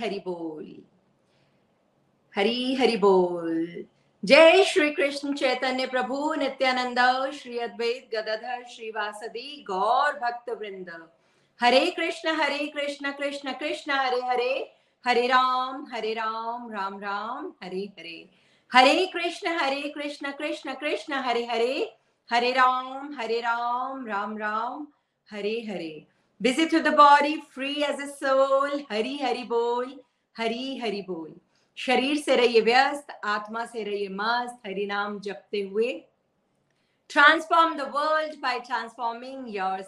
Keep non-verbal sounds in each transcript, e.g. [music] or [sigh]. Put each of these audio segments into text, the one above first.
हरी बोल। हरी, हरि बोल। जय श्री कृष्ण चैतन्य प्रभु नित्यानंद, श्री अद्वैत गदाधर श्रीवासदी, गौर भक्त वृंद हरे कृष्ण हरे कृष्ण कृष्ण कृष्ण, हरे हरे। हरे राम हरे राम राम राम, हरे हरे। हरे कृष्ण हरे कृष्ण कृष्ण कृष्ण, हरे हरे। हरे राम हरे राम राम राम, हरे हरे। Busy through the body, free as a soul. हरी हरि बोल हरी हरि बोल शरीर से रहिए व्यस्त आत्मा से रहिए मस्त हरि नाम जपते हुए transform the world by transforming your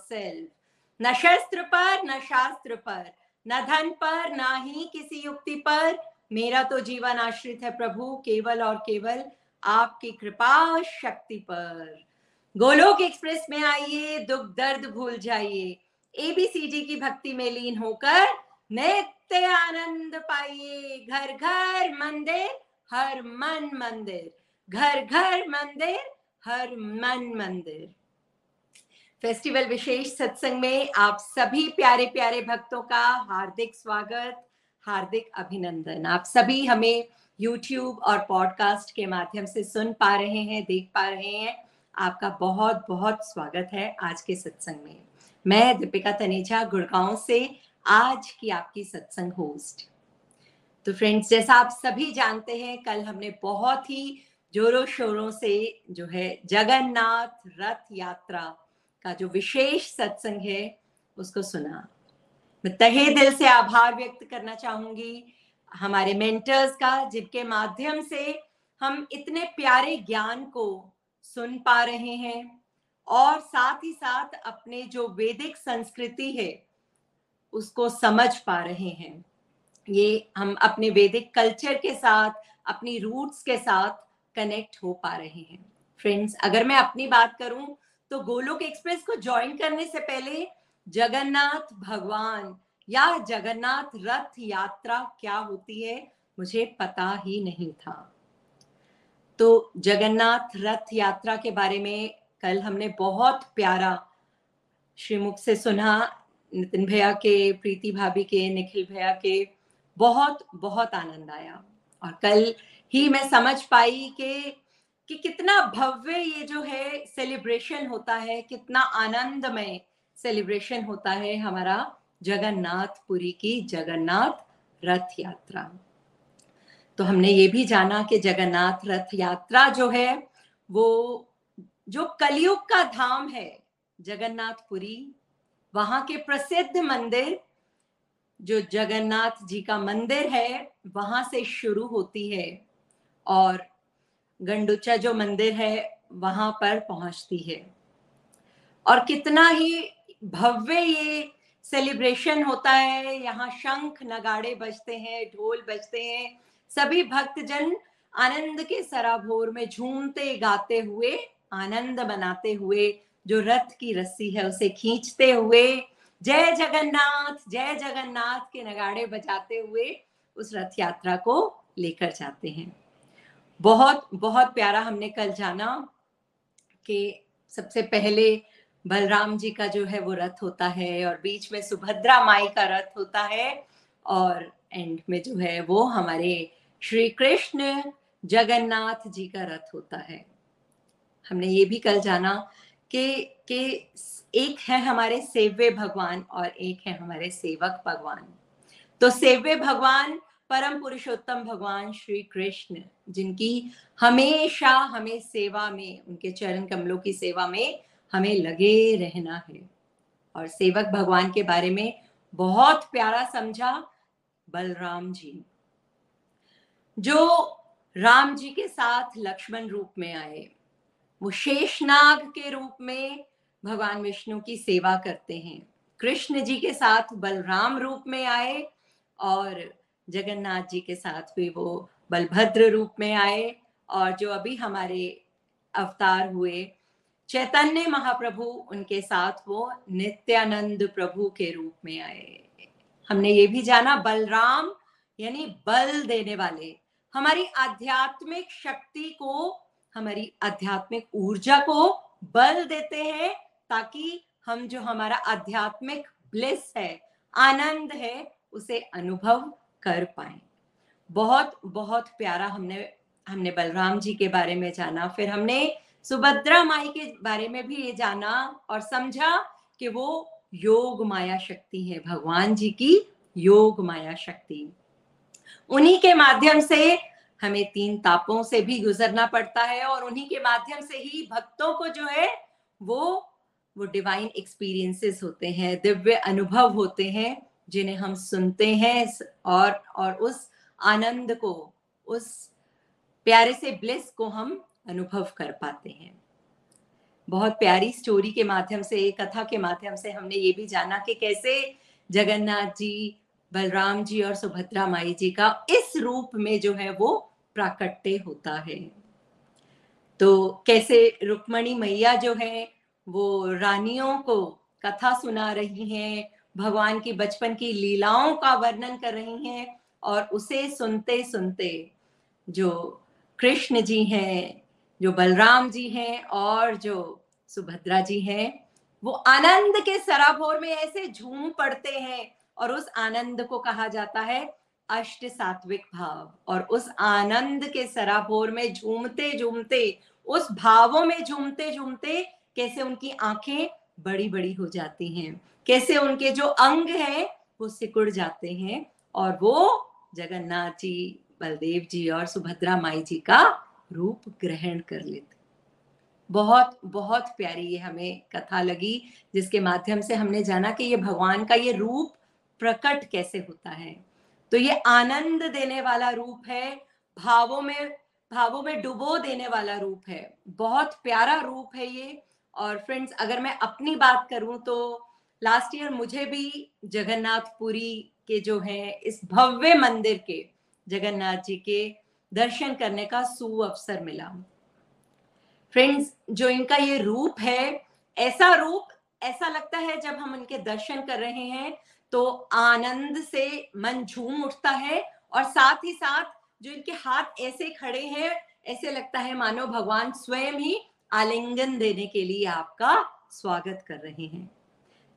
न शस्त्र पर न शास्त्र पर न धन पर न ही किसी युक्ति पर मेरा तो जीवन आश्रित है प्रभु केवल और केवल आपकी कृपा शक्ति पर गोलोक एक्सप्रेस में आइए दुख दर्द भूल जाइए एबीसीडी की भक्ति में लीन होकर नित्य आनंद पाइए। घर घर मंदिर, हर मन मंदिर। घर घर मंदिर, हर मन मंदिर। फेस्टिवल विशेष सत्संग में आप सभी प्यारे प्यारे भक्तों का हार्दिक स्वागत, हार्दिक अभिनंदन। आप सभी हमें YouTube और पॉडकास्ट के माध्यम से सुन पा रहे हैं, देख पा रहे हैं। आपका बहुत बहुत स्वागत है आज के सत्संग में। मैं दीपिका तनेजा गुड़गांव से आज की आपकी सत्संग होस्ट तो फ्रेंड्स जैसा आप सभी जानते हैं, कल हमने बहुत ही जोरों शोरों से जो है जगन्नाथ रथ यात्रा का जो विशेष सत्संग है, उसको सुना। मैं तहे दिल से आभार व्यक्त करना चाहूँगी हमारे मेंटर्स का, जिनके माध्यम से हम इतने प्यारे ज्ञान को सुन पा रहे हैं। और साथ ही साथ अपने जो वैदिक संस्कृति है, उसको समझ पा रहे हैं। ये हम अपने वैदिक कल्चर के साथ, अपनी रूट्स के साथ कनेक्ट हो पा रहे हैं। फ्रेंड्स, अगर मैं अपनी बात करूँ तो गोलोक एक्सप्रेस को ज्वाइन करने से पहले जगन्नाथ भगवान या जगन्नाथ रथ यात्रा क्या होती है, मुझे पता ही नहीं था। तो जगन्नाथ रथ यात्रा के बारे में कल हमने बहुत प्यारा श्रीमुख से सुना, नितिन भैया के, प्रीति भाभी के, निखिल भैया के। बहुत बहुत आनंद आया। और कल ही मैं समझ पाई कि कि कितना भव्य ये जो है सेलिब्रेशन होता है, कितना आनंदमय सेलिब्रेशन होता है हमारा जगन्नाथपुरी की जगन्नाथ रथ यात्रा। तो हमने ये भी जाना कि जगन्नाथ रथ यात्रा जो है, वो जो कलयुग का धाम है, जगन्नाथपुरी, वहाँ के प्रसिद्ध मंदिर, जो जगन्नाथ जी का मंदिर है, वहाँ से शुरू होती है और गंडुचा जो मंदिर है, वहाँ पर पहुँचती है। और कितना ही भव्य ये सेलिब्रेशन होता है, यहाँ शंख नगाड़े बजते हैं, ढोल बजते हैं, सभी भक्तजन आनंद के सराभोर में झूमते, गाते हुए आनंद बनाते हुए, जो रथ की रस्सी है उसे खींचते हुए, जय जगन्नाथ जय जगन्नाथ के नगाड़े बजाते हुए उस रथ यात्रा को लेकर जाते हैं। बहुत बहुत प्यारा हमने कल जाना कि सबसे पहले बलराम जी का जो है वो रथ होता है और बीच में सुभद्रा माई का रथ होता है और एंड में जो है वो हमारे श्री कृष्ण जगन्नाथ जी का रथ होता है। हमने ये भी कल जाना कि कि एक है हमारे सेव्य भगवान और एक है हमारे सेवक भगवान। तो सेव्य भगवान, परम पुरुषोत्तम भगवान श्री कृष्ण, जिनकी हमेशा हमें सेवा में, उनके चरण कमलों की सेवा में हमें लगे रहना है। और सेवक भगवान के बारे में बहुत प्यारा समझा बलराम जी। जो राम जी के साथ लक्ष्मण रूप में आए वो शेषनाग के रूप में भगवान विष्णु की सेवा करते हैं। कृष्ण जी के साथ बलराम रूप में आए और जगन्नाथ जी के साथ भी वो बलभद्र रूप में आए और जो अभी हमारे अवतार हुए, चैतन्य महाप्रभु उनके साथ वो नित्यानंद प्रभु के रूप में आए। हमने ये भी जाना बलराम यानी बल देने वाले। हमारी आध्यात्मिक शक्ति को हमारी आध्यात्मिक ऊर्जा को बल देते हैं ताकि हम जो हमारा आध्यात्मिक ब्लिस है, आनंद है, उसे अनुभव कर पाए। बहुत बहुत प्यारा हमने हमने बलराम जी के बारे में जाना, फिर हमने सुभद्रा माई के बारे में भी ये जाना और समझा कि वो योग माया शक्ति है, भगवान जी की योग माया शक्ति। उन्हीं के माध्यम से हमें तीन तापों से भी गुजरना पड़ता है और उन्हीं के माध्यम से ही भक्तों को जो है, वो वो डिवाइन एक्सपीरियंसेस होते हैं, दिव्य अनुभव होते हैं, जिन्हें हम सुनते हैं और और उस आनंद को, उस प्यारे से ब्लिस को हम अनुभव कर पाते हैं। बहुत प्यारी स्टोरी के माध्यम से, कथा के माध्यम से हमने ये भी जाना कि कैसे जगन्नाथ जी, बलराम जी और सुभद्रा माई जी का इस रूप में जो है वो प्राकट्य होता है। तो कैसे रुक्मणी मैया जो है, वो रानियों को कथा सुना रही हैं, भगवान की बचपन की लीलाओं का वर्णन कर रही हैं और उसे सुनते सुनते जो कृष्ण जी हैं, जो बलराम जी हैं और जो सुभद्रा जी हैं, वो आनंद के सराभोर में ऐसे झूम पड़ते हैं और उस आनंद को कहा जाता है अष्ट सात्विक भाव और उस आनंद के सराबोर में झूमते झूमते, उस भावों में झूमते झूमते कैसे उनकी आँखें बड़ी बड़ी हो जाती हैं, कैसे उनके जो अंग हैं वो सिकुड़ जाते हैं और वो जगन्नाथ जी, बलदेव जी और सुभद्रा माई जी का रूप ग्रहण कर लेते बहुत बहुत प्यारी ये हमें कथा लगी, जिसके माध्यम से हमने जाना कि ये भगवान का ये रूप प्रकट कैसे होता है। तो ये आनंद देने वाला रूप है, भावों में भावों में डुबो देने वाला रूप है। बहुत प्यारा रूप है ये। और फ्रेंड्स अगर मैं अपनी बात करूँ तो लास्ट ईयर मुझे भी जगन्नाथपुरी के जो है, इस भव्य मंदिर के जगन्नाथ जी के दर्शन करने का सु अवसर मिला। फ्रेंड्स जो इनका ये रूप है, ऐसा रूप, ऐसा लगता है जब हम उनके दर्शन कर रहे हैं तो आनंद से मन झूम उठता है और साथ ही साथ जो इनके हाथ ऐसे खड़े हैं, ऐसे लगता है मानो भगवान स्वयं ही आलिंगन देने के लिए आपका स्वागत कर रहे हैं।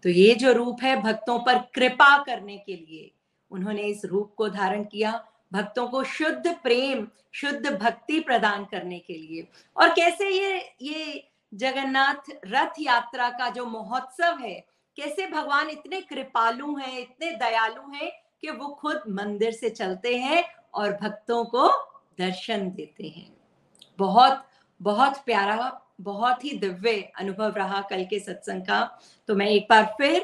तो ये जो रूप है भक्तों पर कृपा करने के लिए उन्होंने इस रूप को धारण किया, भक्तों को शुद्ध प्रेम, शुद्ध भक्ति प्रदान करने के लिए। और कैसे ये ये जगन्नाथ रथ यात्रा का जो महोत्सव है कैसे भगवान इतने कृपालु हैं, इतने दयालु हैं कि वो खुद मंदिर से चलते हैं और भक्तों को दर्शन देते हैं। बहुत बहुत प्यारा, बहुत ही दिव्य अनुभव रहा कल के सत्संग का। तो मैं एक बार फिर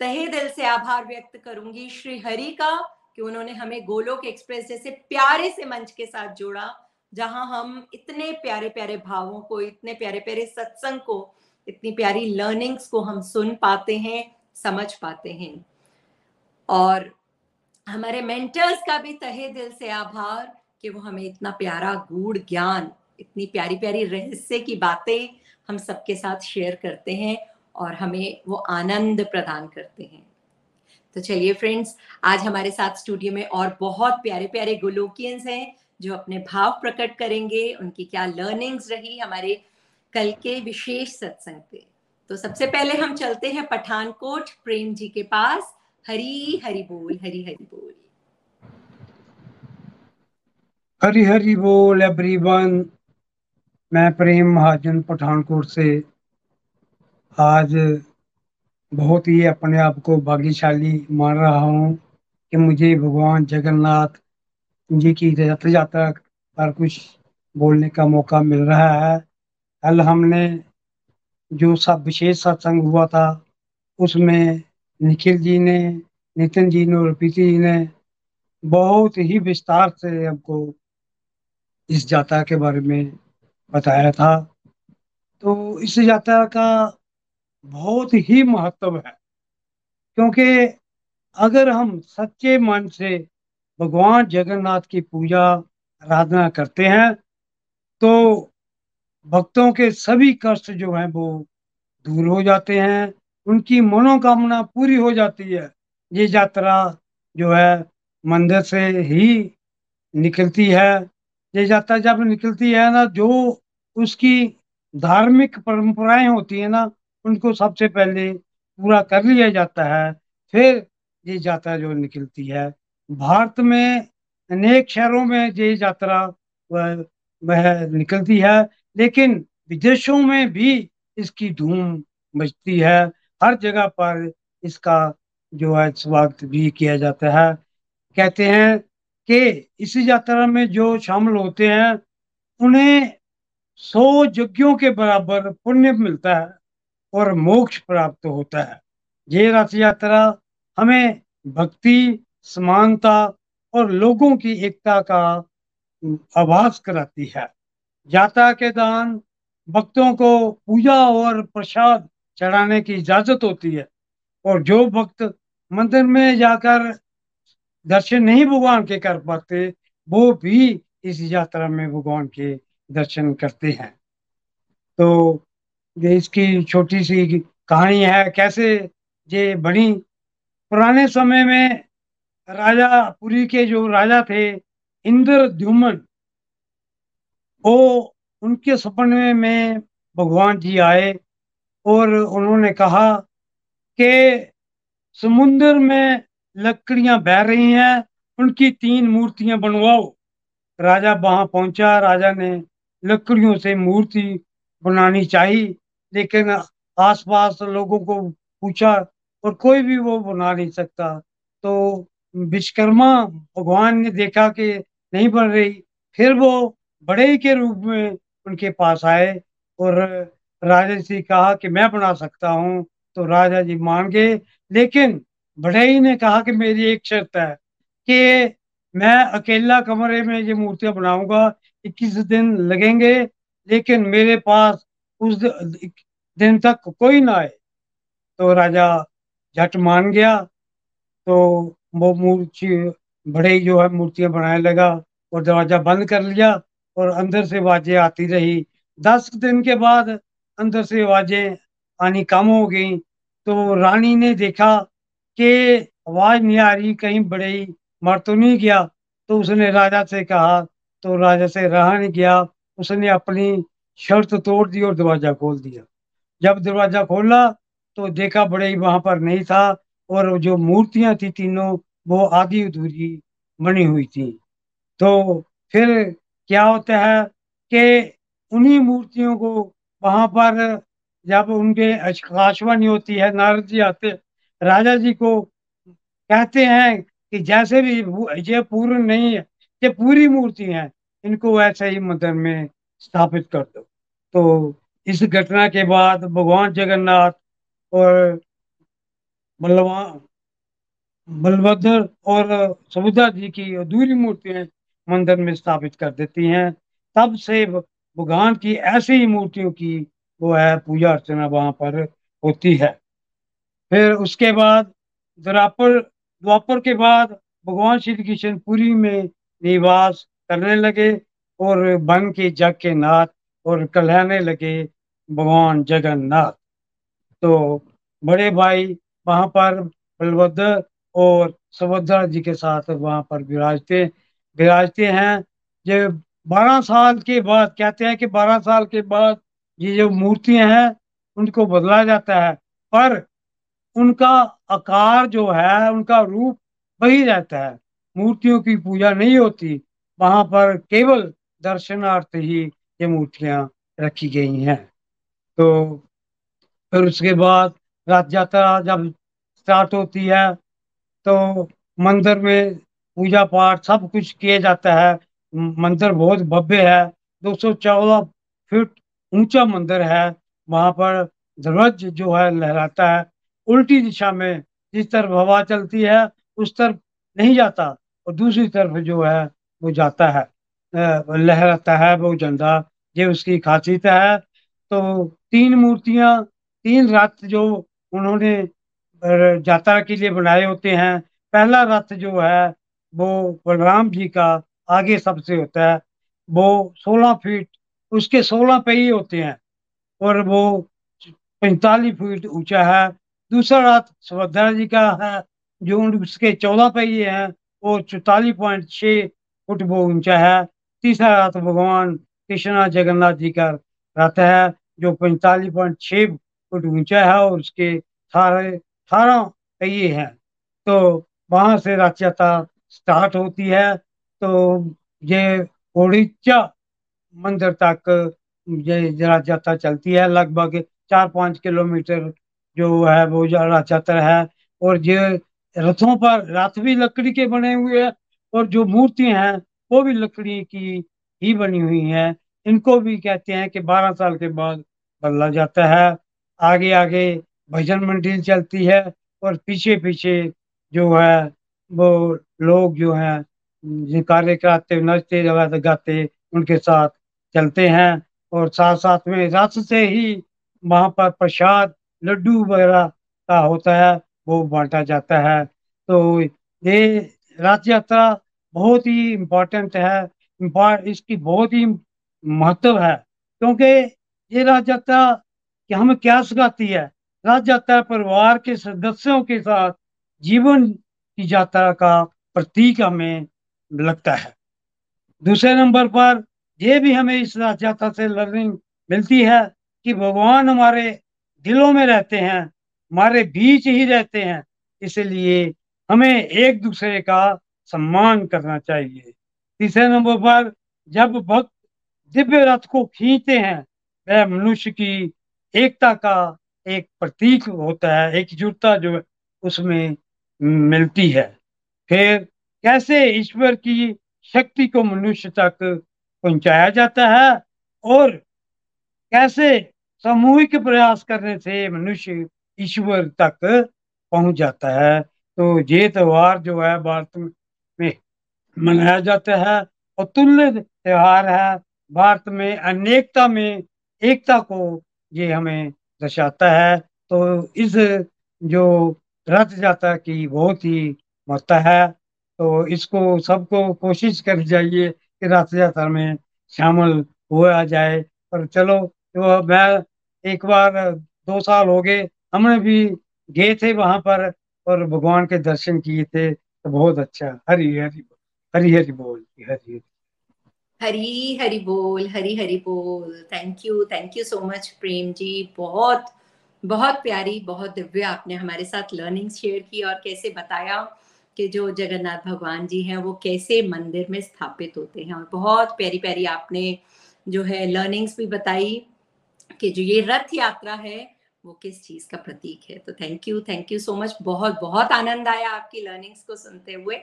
तहे दिल से आभार व्यक्त करूँगी श्री हरि का कि उन्होंने हमें गोलोक एक्सप्रेस जैसे प्यारे से मंच के साथ जोड़ा, जहाँ हम इतने प्यारे प्यारे भावों को, इतने प्यारे प्यारे सत्संग को इतनी प्यारी लर्निंग्स को हम सुन पाते हैं, समझ पाते हैं। और हमारे मेंटर्स का भी तहे दिल से आभार कि वो हमें इतना प्यारा गूढ़ ज्ञान, इतनी प्यारी प्यारी रहस्य की बातें हम सबके साथ शेयर करते हैं और हमें वो आनंद प्रदान करते हैं। तो चलिए फ्रेंड्स आज हमारे साथ स्टूडियो में और बहुत प्यारे प्यारे गोलोकियंस हैं जो अपने भाव प्रकट करेंगे, उनकी क्या लर्निंग्स रही, हमारे कल के विशेष सत्संग पे। तो सबसे पहले हम चलते हैं पठानकोट, प्रेम जी के पास। हरी, हरि बोल, हरी, हरि बोल। हरी हरी बोल एवरीवन मैं प्रेम महाजन पठानकोट से आज बहुत ही अपने आप को भाग्यशाली मान रहा हूँ कि मुझे भगवान जगन्नाथ जी की रथ यात्रा पर कुछ बोलने का मौका मिल रहा है। कल हमने जो सब विशेष सत्संग हुआ था, उसमें निखिल जी ने, नितिन जी ने और प्रीति जी ने बहुत ही विस्तार से हमको इस यात्रा के बारे में बताया था। तो इस यात्रा का बहुत ही महत्व है, क्योंकि अगर हम सच्चे मन से भगवान जगन्नाथ की पूजा, आराधना करते हैं तो भक्तों के सभी कष्ट जो हैं वो दूर हो जाते हैं, उनकी मनोकामना पूरी हो जाती है। ये यात्रा जो है मंदिर से ही निकलती है। ये यात्रा जब निकलती है ना, जो उसकी धार्मिक परंपराएँ होती है ना, उनको सबसे पहले पूरा कर लिया जाता है। फिर ये यात्रा जो निकलती है। भारत में अनेक शहरों में ये यात्रा वह निकलती है। लेकिन विदेशों में भी इसकी धूम मचती है। हर जगह पर इसका जो है स्वागत भी किया जाता है। कहते हैं कि इस यात्रा में जो शामिल होते हैं, उन्हें सौ यज्ञों के बराबर पुण्य मिलता है और मोक्ष प्राप्त होता है। ये रथ यात्रा हमें भक्ति, समानता और लोगों की एकता का आभास कराती है। यात्रा के दान भक्तों को पूजा और प्रसाद चढ़ाने की इजाज़त होती है। और जो भक्त मंदिर में जाकर दर्शन नहीं भगवान के कर पाते, वो भी इस यात्रा में भगवान के दर्शन करते हैं। तो ये इसकी छोटी सी कहानी है, कैसे ये बनी। पुराने समय में राजा, पुरी के जो राजा थे इंद्र द्युमन वो उनके सपने में भगवान जी आए और उन्होंने कहा कि समुन्द्र में लकड़ियाँ बह रही हैं, उनकी तीन मूर्तियाँ बनवाओ। राजा वहाँ पहुँचा, राजा ने लकड़ियों से मूर्ति बनानी चाहिए, लेकिन आसपास लोगों को पूछा और कोई भी वो बना नहीं सकता। तो विश्वकर्मा भगवान ने देखा कि नहीं बन रही, फिर वो बड़े के रूप में उनके पास आए और राजा से कहा कि मैं बना सकता हूँ तो राजा जी मान गए। लेकिन बड़े ने कहा कि मेरी एक शर्त है कि मैं अकेला कमरे में ये मूर्तियाँ बनाऊँगा, इक्कीस दिन लगेंगे, लेकिन मेरे पास उस दिन तक कोई ना आए। तो राजा झट मान गया तो वो मूर्ति, बड़े जो है मूर्तियाँ बनाने लगा और दरवाज़ा बंद कर लिया। और अंदर से आवाज़ें आती रही। दस दिन के बाद अंदर से आवाज़ें आनी कम हो गई। तो रानी ने देखा कि आवाज़ नहीं आ रही, कहीं बड़े ही मर तो नहीं गया। तो उसने राजा से कहा तो राजा से रहा नहीं गया। उसने अपनी शर्त तोड़ दी और दरवाज़ा खोल दिया। जब दरवाज़ा खोला तो देखा बड़े ही वहाँ पर नहीं था और जो मूर्तियाँ थी तीनों, वो आधी अधूरी बनी हुई थी। तो फिर क्या होता है कि उन्हीं मूर्तियों को वहाँ पर जब उनके आकाशवाणी होती है, नारद जी आते, राजा जी को कहते हैं कि जैसे भी ये पूर्ण नहीं है, ये पूरी मूर्ति है, इनको ऐसे ही मंदिर में स्थापित कर दो। तो इस घटना के बाद भगवान जगन्नाथ और बलवान बलभद्र और सुभद्रा जी की अधूरी मूर्तियाँ मंदिर में स्थापित कर देती हैं। तब से भगवान की ऐसी ही मूर्तियों की वो है, पूजा अर्चना वहाँ पर होती है। फिर उसके बाद द्वापर द्वापर के बाद भगवान श्री कृष्ण पुरी में निवास करने लगे और बन के जग के नाथ और कहलाने लगे भगवान जगन्नाथ। तो बड़े भाई वहाँ पर बलभद्र और सुभद्रा जी के साथ वहाँ पर विराजते विराजते हैं। जो बारह साल के बाद, कहते हैं कि बारह साल के बाद ये जो मूर्तियाँ हैं, उनको बदला जाता है। पर उनका आकार जो है, उनका रूप वही रहता है। मूर्तियों की पूजा नहीं होती। वहाँ पर केवल दर्शनार्थ ही ये मूर्तियाँ रखी गई हैं। तो फिर उसके बाद रथ यात्रा जब स्टार्ट होती है तो मंदिर में पूजा पाठ सब कुछ किया जाता है। मंदिर बहुत भव्य है। दो सौ चौदह फीट ऊँचा मंदिर है। वहाँ पर ध्वज जो है लहराता है। उल्टी दिशा में जिस तरफ़ हवा चलती है, उस तरफ़ नहीं जाता और दूसरी तरफ़ जो है, वो जाता है। लहराता है वो झंडा ये उसकी खासियत है। तो तीन मूर्तियाँ, तीन रथ जो उन्होंने यात्रा के लिए बनाए होते हैं। पहला रथ जो है वो बलराम जी का आगे सबसे होता है। वो सोलह फीट, उसके सोलह पे ही होते हैं और वो पैंतालीस फीट ऊँचा है। दूसरा रथ सुभद्रा जी का है, जो उसके चौदह पहिए है वो चौतालीस पॉइंट छह फुट वो ऊँचा है। तीसरा रथ भगवान कृष्णा जगन्नाथ जी का रथ है, जो पैंतालीस पॉइंट छह फुट ऊँचा है और उसके अठारह अठारह पहिए हैं। तो वहाँ से रथ यात्रा स्टार्ट होती है तो ये ओडिचा मंदिर तक ये रथ यात्रा चलती है, लगभग चार पाँच किलोमीटर जो है वो रथ यात्रा है। और ये रथों पर रथ भी लकड़ी के बने हुए हैं और जो मूर्तियाँ हैं, वो भी लकड़ी की ही बनी हुई हैं। इनको भी कहते हैं कि बारह साल के बाद बदला जाता है। आगे आगे भजन मंडली चलती है और पीछे पीछे जो है वो लोग जो हैं कार्य कराते, नचते गाते, उनके साथ चलते हैं और साथ साथ में रथ से ही वहाँ पर प्रसाद, लड्डू वगैरह का होता है, वो बांटा जाता है। तो ये रथ यात्रा बहुत ही इम्पोर्टेंट है इसकी बहुत ही महत्व है, क्योंकि ये रथ यात्रा हमें क्या सिखाती है? रथ यात्रा परिवार के सदस्यों के साथ, जीवन की यात्रा का प्रतीक हमें लगता है। दूसरे नंबर पर यह भी हमें इस यात्रा से लर्निंग मिलती है कि भगवान हमारे दिलों में रहते हैं, हमारे बीच ही रहते हैं, इसलिए हमें एक दूसरे का सम्मान करना चाहिए। तीसरे नंबर पर जब भक्त दिव्य रथ को खींचते हैं, वह मनुष्य की एकता का एक प्रतीक होता है, एकजुटता जो उसमें मिलती है। फिर कैसे ईश्वर की शक्ति को मनुष्य तक पहुँचाया जाता है और कैसे सामूहिक प्रयास करने से मनुष्य ईश्वर तक पहुँच जाता है। तो ये त्योहार जो है भारत में मनाया जाता है। और तुल्य त्योहार है। भारत में अनेकता में एकता को ये हमें दर्शाता है। तो इस जो रथ यात्रा की बहुत ही महत्ता है। तो इसको सबको कोशिश करनी चाहिए कि रथ यात्रा में शामिल हुआ जाए। पर चलो तो मैं एक बार, दो साल हो गए, हमने भी गए थे वहाँ पर और भगवान के दर्शन किए थे। तो बहुत अच्छा हरी हरी हरी हरी बोल, हरी हरी। हरी बोल, हरी हरी बोल। Thank you thank you so much Prem ji, बहुत बहुत प्यारी, बहुत दिव्य आपने हमारे साथ लर्निंग शेयर की और कैसे बताया कि जो जगन्नाथ भगवान जी हैं, वो कैसे मंदिर में स्थापित होते हैं। और बहुत प्यारी प्यारी आपने जो है लर्निंग्स भी बताई कि जो ये रथ यात्रा है, वो किस चीज़ का प्रतीक है। तो thank you thank you so much बहुत बहुत आनंद आया आपकी लर्निंग्स को सुनते हुए।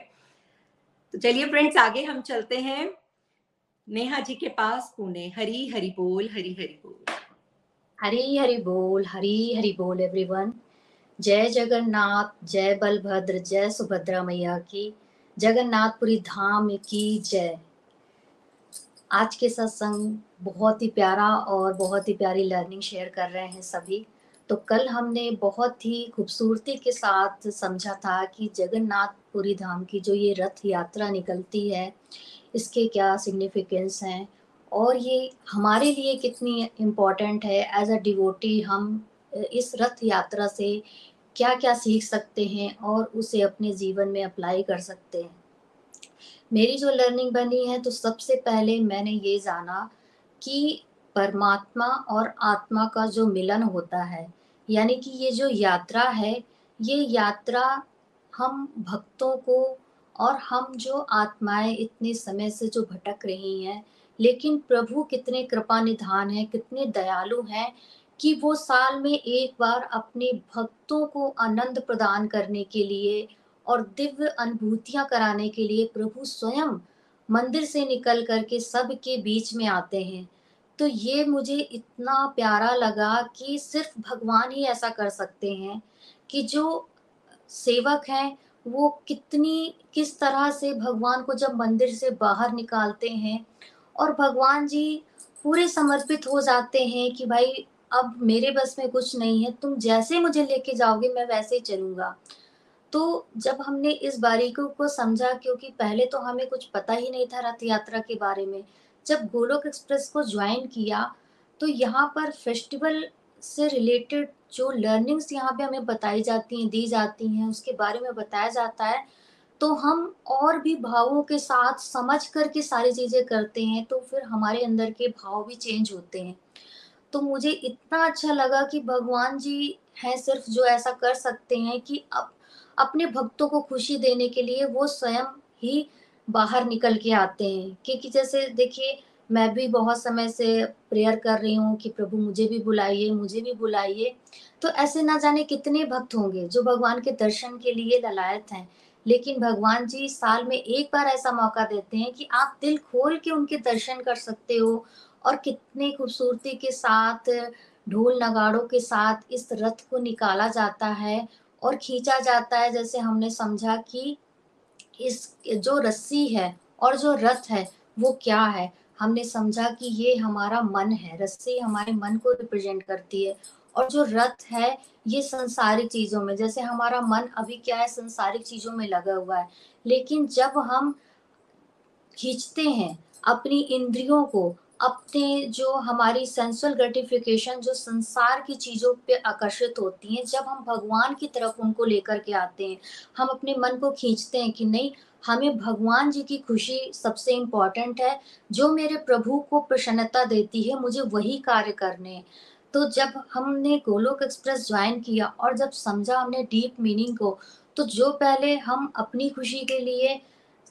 तो चलिए फ्रेंड्स आगे हम चलते हैं। नेहा जी के पास पुणे। हरी हरी बोल, हरी हरी बोल। हरी हरी बोल, हरी हरी बोल एवरीवन जय जगन्नाथ, जय बलभद्र, जय सुभद्रा मैया की. जगन्नाथपुरी धाम की जय. आज के सत्संग बहुत ही प्यारा और बहुत ही प्यारी लर्निंग शेयर कर रहे हैं सभी. तो कल हमने बहुत ही खूबसूरती के साथ समझा था कि जगन्नाथपुरी धाम की जो ये रथ यात्रा निकलती है, इसके क्या सिग्निफिकेंस हैं और ये हमारे लिए कितनी इम्पोर्टेंट है एज अ डिवोटी हम इस रथ यात्रा से क्या क्या सीख सकते हैं और उसे अपने जीवन में अप्लाई कर सकते हैं। मेरी जो लर्निंग बनी है तो सबसे पहले मैंने ये जाना कि परमात्मा और आत्मा का जो मिलन होता है, यानी कि ये जो यात्रा है, ये यात्रा हम भक्तों को और हम जो आत्माएँ इतने समय से जो भटक रही हैं लेकिन प्रभु कितने कृपा निधान है, कितने दयालु हैं कि वो साल में एक बार अपने भक्तों को आनंद प्रदान करने के लिए और दिव्य अनुभूतियाँ कराने के लिए प्रभु स्वयं मंदिर से निकल करके सब के बीच में आते हैं। तो ये मुझे इतना प्यारा लगा कि सिर्फ़ भगवान ही ऐसा कर सकते हैं कि जो सेवक हैं, वो कितनी, किस तरह से भगवान को जब मंदिर से बाहर निकालते हैं और भगवान जी पूरे समर्पित हो जाते हैं कि भाई, अब मेरे बस में कुछ नहीं है, तुम जैसे मुझे लेके जाओगे, मैं वैसे ही चलूँगा। तो जब हमने इस बारीकों को समझा, क्योंकि पहले तो हमें कुछ पता ही नहीं था रथ यात्रा के बारे में, जब गोलोक एक्सप्रेस को ज्वाइन किया तो यहाँ पर फेस्टिवल से रिलेटेड जो लर्निंग्स यहाँ पे हमें बताई जाती हैं, दी जाती हैं, उसके बारे में बताया जाता है तो हम और भी भावों के साथ समझ करके सारी चीज़ें करते हैं तो फिर हमारे अंदर के भाव भी चेंज होते हैं। तो मुझे इतना अच्छा लगा कि भगवान जी हैं सिर्फ़ जो ऐसा कर सकते हैं कि अब अपने भक्तों को खुशी देने के लिए वो स्वयं ही बाहर निकल के आते हैं। क्योंकि जैसे देखिए, मैं भी बहुत समय से प्रेयर कर रही हूँ कि प्रभु मुझे भी बुलाइए, मुझे भी बुलाइए। तो ऐसे ना जाने कितने भक्त होंगे जो भगवान के दर्शन के लिए ललायत हैं। लेकिन भगवान जी साल में एक बार ऐसा मौका देते हैं कि आप दिल खोल के उनके दर्शन कर सकते हो और कितने खूबसूरती के साथ, ढोल नगाड़ों के साथ इस रथ को निकाला जाता है और खींचा जाता है। जैसे हमने समझा कि इस, जो रस्सी है और जो रथ है, वो क्या है? हमने समझा कि ये हमारा मन है। रस्सी हमारे मन को रिप्रेजेंट करती है और जो रथ है, ये संसारिक चीज़ों में, जैसे हमारा मन अभी क्या है, संसारिक चीज़ों में लगा हुआ है। लेकिन जब हम खींचते हैं अपनी इंद्रियों को, अपने जो हमारी सेंसुअल ग्रेटिफिकेशन जो संसार की चीज़ों पे आकर्षित होती हैं, जब हम भगवान की तरफ़ उनको लेकर के आते हैं, हम अपने मन को खींचते हैं कि नहीं, हमें भगवान जी की खुशी सबसे इम्पोर्टेंट है। जो मेरे प्रभु को प्रसन्नता देती है, मुझे वही कार्य करने तो जब हमने गोलोक एक्सप्रेस ज्वाइन किया और जब समझा हमने डीप मीनिंग को तो जो पहले हम अपनी खुशी के लिए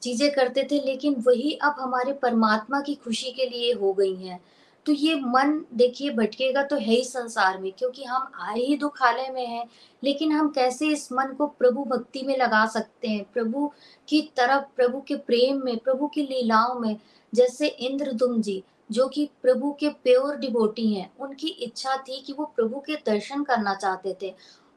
चीज़ें करते थे, लेकिन वही अब हमारे परमात्मा की खुशी के लिए हो गई हैं। तो ये मन देखिए भटकेगा तो है ही संसार में, क्योंकि हम आए ही दुखालय में हैं, लेकिन हम कैसे इस मन को प्रभु भक्ति में लगा सकते हैं? प्रभु की तरफ़ प्रभु के प्रेम में, प्रभु की लीलाओं में, जैसे इंद्रदुम जी जो कि प्रभु के प्योर डिबोटी हैं, उनकी इच्छा थी कि वो प्रभु के दर्शन करना चाहते थे।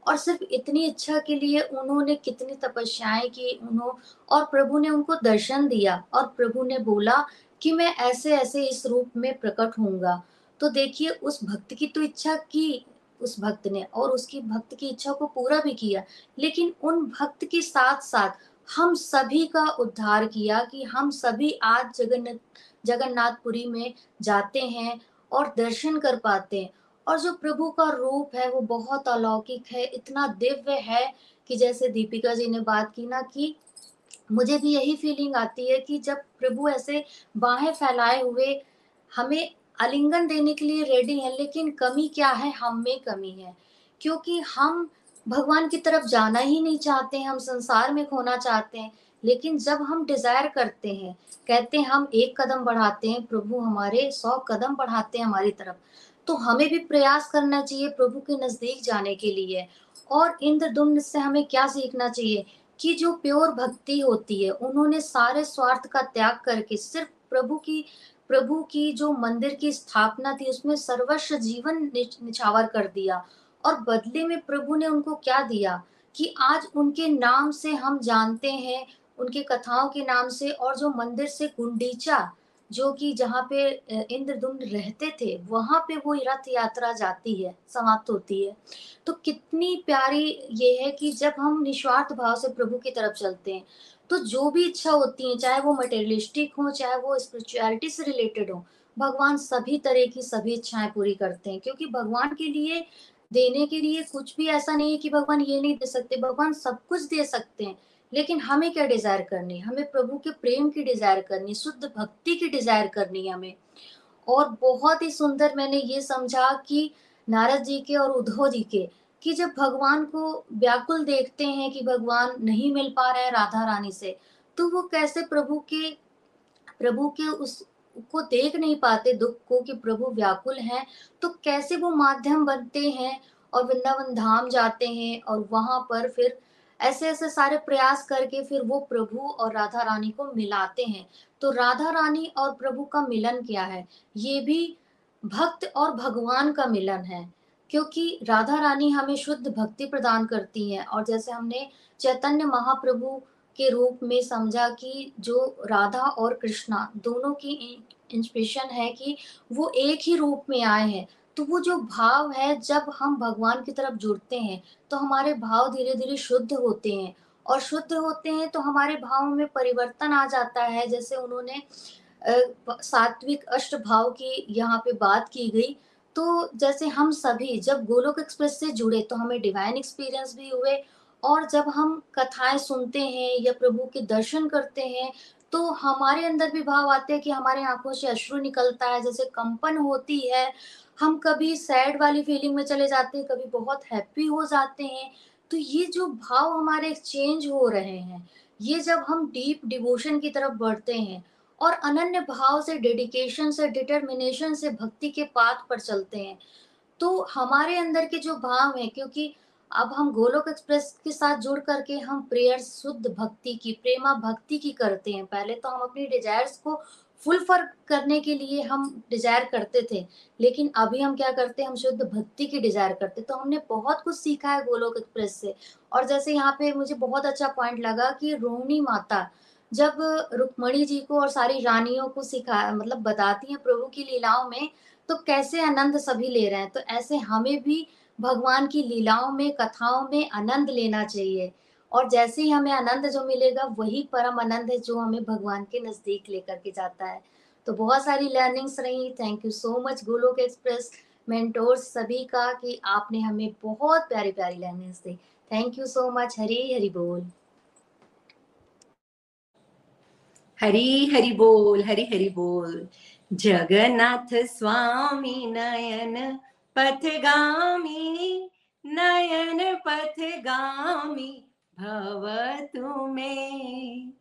और सिर्फ़ इतनी इच्छा के लिए उन्होंने कितनी तपस्याएँ की उन्होंने और प्रभु ने उनको दर्शन दिया, और प्रभु ने बोला कि मैं ऐसे ऐसे इस रूप में प्रकट होऊँगा। तो देखिए, उस भक्त की तो इच्छा की, उस भक्त ने, और उसकी भक्त की इच्छा को पूरा भी किया। लेकिन उन भक्त के साथ साथ हम सभी का उद्धार किया कि हम सभी आज जगन्नाथ जगन्नाथपुरी में जाते हैं और दर्शन कर पाते हैं। और जो प्रभु का रूप है, वो बहुत अलौकिक है, इतना दिव्य है कि जैसे दीपिका जी ने बात की ना कि मुझे भी यही फीलिंग आती है कि जब प्रभु ऐसे बाहें फैलाए हुए हमें आलिंगन देने के लिए रेडी है, लेकिन कमी क्या है? हम में कमी है। क्योंकि हम भगवान की तरफ़ जाना ही नहीं चाहते हम संसार में खोना चाहते हैं। लेकिन जब हम डिज़ायर करते हैं, कहते हैं, हम एक कदम बढ़ाते हैं, प्रभु हमारे सौ कदम बढ़ाते हैं हमारी तरफ़। तो हमें भी प्रयास करना चाहिए प्रभु के नज़दीक जाने के लिए। और इंद्रदुम्न से हमें क्या सीखना चाहिए? कि जो प्योर भक्ति होती है, उन्होंने सारे स्वार्थ का त्याग करके सिर्फ़ प्रभु की प्रभु की जो मंदिर की स्थापना थी, उसमें सर्वस्व जीवन निछावर कर दिया। और बदले में प्रभु ने उनको क्या दिया? कि आज उनके नाम से हम जानते हैं उनके कथाओं के नाम से और जो मंदिर से गुंडीचा, जो कि जहाँ पे इंद्रदुम्न रहते थे, वहाँ पे वो रथ यात्रा जाती है, समाप्त होती है। तो कितनी प्यारी ये है कि जब हम निस्वार्थ भाव से प्रभु की तरफ़ चलते हैं तो जो भी इच्छा होती है, चाहे वो मटेरियलिस्टिक हो, चाहे वो स्पिरिचुअलिटी से रिलेटेड हो, भगवान सभी तरह की सभी इच्छाएँ पूरी करते हैं। क्योंकि भगवान के लिए, देने के लिए कुछ भी ऐसा नहीं है कि भगवान ये नहीं दे सकते, भगवान सब कुछ दे सकते हैं। लेकिन हमें क्या डिज़ायर करनी है? हमें प्रभु के प्रेम की डिज़ायर करनी शुद्ध भक्ति की डिज़ायर करनी है हमें। और बहुत ही सुंदर मैंने ये समझा कि नारद जी के और उद्धव जी के, कि जब भगवान को व्याकुल देखते हैं कि भगवान नहीं मिल पा रहे हैं राधा रानी से तो वो कैसे प्रभु के प्रभु के उस, को देख नहीं पाते दुख को कि प्रभु व्याकुल हैं तो कैसे वो माध्यम बनते हैं और वृंदावन धाम जाते हैं और वहाँ पर फिर ऐसे ऐसे सारे प्रयास करके फिर वो प्रभु और राधा रानी को मिलाते हैं। तो राधा रानी और प्रभु का मिलन क्या है? ये भी भक्त और भगवान का मिलन है, क्योंकि राधा रानी हमें शुद्ध भक्ति प्रदान करती हैं और जैसे हमने चैतन्य महाप्रभु के रूप में समझा कि जो राधा और कृष्णा दोनों की इंस्पिरेशन है कि वो एक ही रूप में आए हैं। तो वो जो भाव है, जब हम भगवान की तरफ़ जुड़ते हैं तो हमारे भाव धीरे धीरे शुद्ध होते हैं। और शुद्ध होते हैं तो हमारे भाव में परिवर्तन आ जाता है। जैसे उन्होंने सात्विक अष्ट भाव की यहाँ पे बात की गई। तो जैसे हम सभी, जब गोलोक एक्सप्रेस से जुड़े तो हमें डिवाइन एक्सपीरियंस भी हुए। और जब हम कथाएँ सुनते हैं या प्रभु के दर्शन करते हैं तो हमारे अंदर भी भाव आते हैं कि हमारे आँखों से अश्रु निकलता है। जैसे कंपन होती है हम कभी सैड वाली फीलिंग में चले जाते हैं, कभी बहुत हैप्पी हो जाते हैं तो ये जो भाव हमारे एक्सचेंज हो रहे हैं, ये जब हम डीप डिवोशन की तरफ़ बढ़ते हैं और अनन्य भाव से डेडिकेशन से डिटर्मिनेशन से, भक्ति के पाथ पर चलते हैं तो हमारे अंदर के जो भाव है, क्योंकि अब हम गोलोक एक्सप्रेस के साथ जुड़ करके हम प्रेयर शुद्ध भक्ति की, प्रेमा भक्ति की करते हैं। पहले तो हम अपनी डिजायर्स को फुलफर करने के लिए हम डिज़ायर करते थे, लेकिन अभी हम क्या करते हैं, हम शुद्ध भक्ति की डिज़ायर करते तो हमने बहुत कुछ सीखा है गोलोक एक्सप्रेस से। और जैसे यहाँ पे मुझे बहुत अच्छा पॉइंट लगा कि रोहिणी माता, जब रुक्मणी जी को और सारी रानियों को सिखा मतलब बताती हैं प्रभु की लीलाओं में तो कैसे आनंद सभी ले रहे हैं? तो ऐसे हमें भी भगवान की लीलाओं में, कथाओं में आनंद लेना चाहिए। और जैसे ही हमें आनंद जो मिलेगा, वही परम आनंद है जो हमें भगवान के नज़दीक लेकर के जाता है। तो बहुत सारी लर्निंग्स रही। Thank you so much Golok Express mentors सभी का कि आपने हमें बहुत प्यारी प्यारी learnings the. Thank you so much Hari Hari बोल। हरी हरी बोल, हरी हरी बोल। जगन्नाथ स्वामी नयन पथगामी नयन पथगामी। भव तुम्हें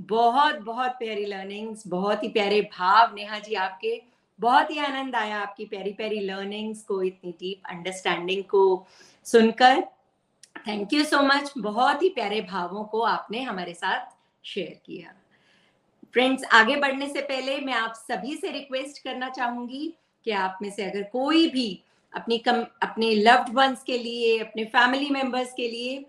बहुत बहुत प्यारी लर्निंग्स बहुत ही प्यारे भाव, नेहा जी आपके। बहुत ही आनंद आया आपकी प्यारी प्यारी लर्निंग्स को, इतनी डीप अंडरस्टैंडिंग को सुनकर। थैंक यू सो मच बहुत ही प्यारे भावों को आपने हमारे साथ शेयर किया। फ्रेंड्स आगे बढ़ने से पहले मैं आप सभी से रिक्वेस्ट करना चाहूँगी कि आप में से अगर कोई भी अपनी कम, अपने लव्ड वंस के लिए, अपने फैमिली मेंबर्स के लिए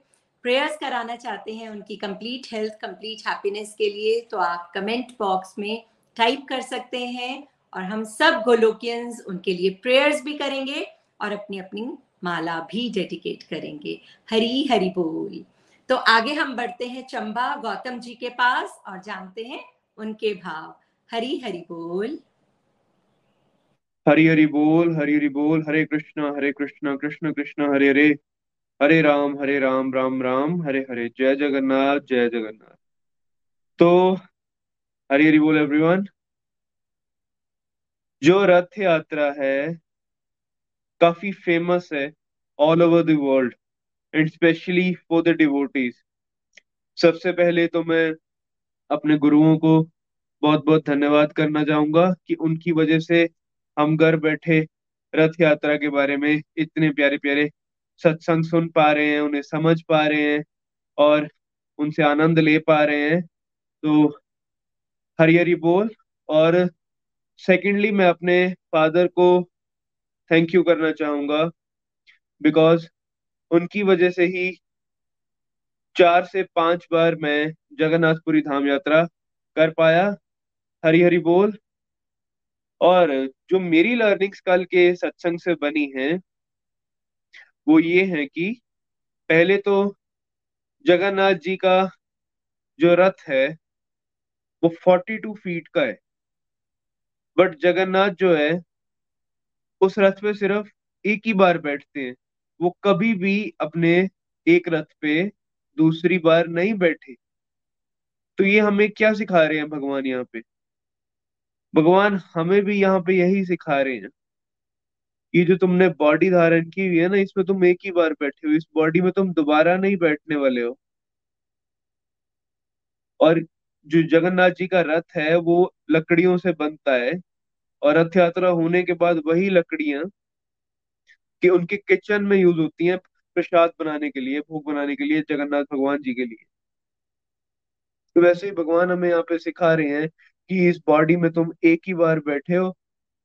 प्रेयर्स कराना चाहते हैं उनकी कंप्लीट हेल्थ कंप्लीट हैप्पीनेस के लिए तो आप कमेंट बॉक्स में टाइप कर सकते हैं और हम सब गोलोकियंस उनके लिए प्रेयर्स भी करेंगे और अपनी अपनी माला भी डेडिकेट करेंगे। हरी हरी बोल। तो आगे हम बढ़ते हैं चंबा गौतम जी के पास और जानते हैं उनके भाव। हरी हरी बोल। हरि हरि बोल, हरि हरि बोल। हरे कृष्णा हरे कृष्णा, कृष्ण कृष्ण, हरे हरे। हरे राम हरे राम राम राम, हरे हरे, जय जगन्नाथ जय जगन्नाथ। तो हरि, हरी बोल एवरीवन जो रथ यात्रा है, काफ़ी फ़ेमस है all over the world and specially for the devotees सबसे पहले तो मैं अपने गुरुओं को बहुत बहुत धन्यवाद करना चाहूँगा कि उनकी वजह से हम घर बैठे रथ यात्रा के बारे में इतने प्यारे प्यारे सत्संग सुन पा रहे हैं, उन्हें समझ पा रहे हैं और उनसे आनंद ले पा रहे हैं। तो हरी हरी बोल और सेकेंडली मैं अपने फादर को थैंक यू करना चाहूँगा बिकॉज़ उनकी वजह से ही चार से पाँच बार मैं जगन्नाथपुरी धाम यात्रा कर पाया। हरी हरी बोल और जो मेरी लर्निंग्स कल के सत्संग से बनी है वो ये है कि पहले तो जगन्नाथ जी का जो रथ है, वो 42 फीट का है। बट जगन्नाथ जो है, उस रथ पे सिर्फ़ एक ही बार बैठते हैं। वो कभी भी अपने एक रथ पे दूसरी बार नहीं बैठे। तो ये हमें क्या सिखा रहे हैं भगवान यहाँ पे? भगवान हमें भी यहाँ पे यही सिखा रहे हैं। ये जो तुमने बॉडी धारण की हुई है ना, इसमें तुम एक ही बार बैठे हो, इस बॉडी में तुम दोबारा नहीं बैठने वाले हो। और जो जगन्नाथ जी का रथ है, वो लकड़ियों से बनता है, और रथ यात्रा होने के बाद वही लकड़ियाँ कि उनके किचन में यूज़ होती हैं प्रसाद बनाने के लिए, भोग बनाने के लिए, जगन्नाथ भगवान जी के लिए। तो वैसे ही भगवान हमें यहाँ पे सिखा रहे हैं कि इस बॉडी में तुम एक ही बार बैठे हो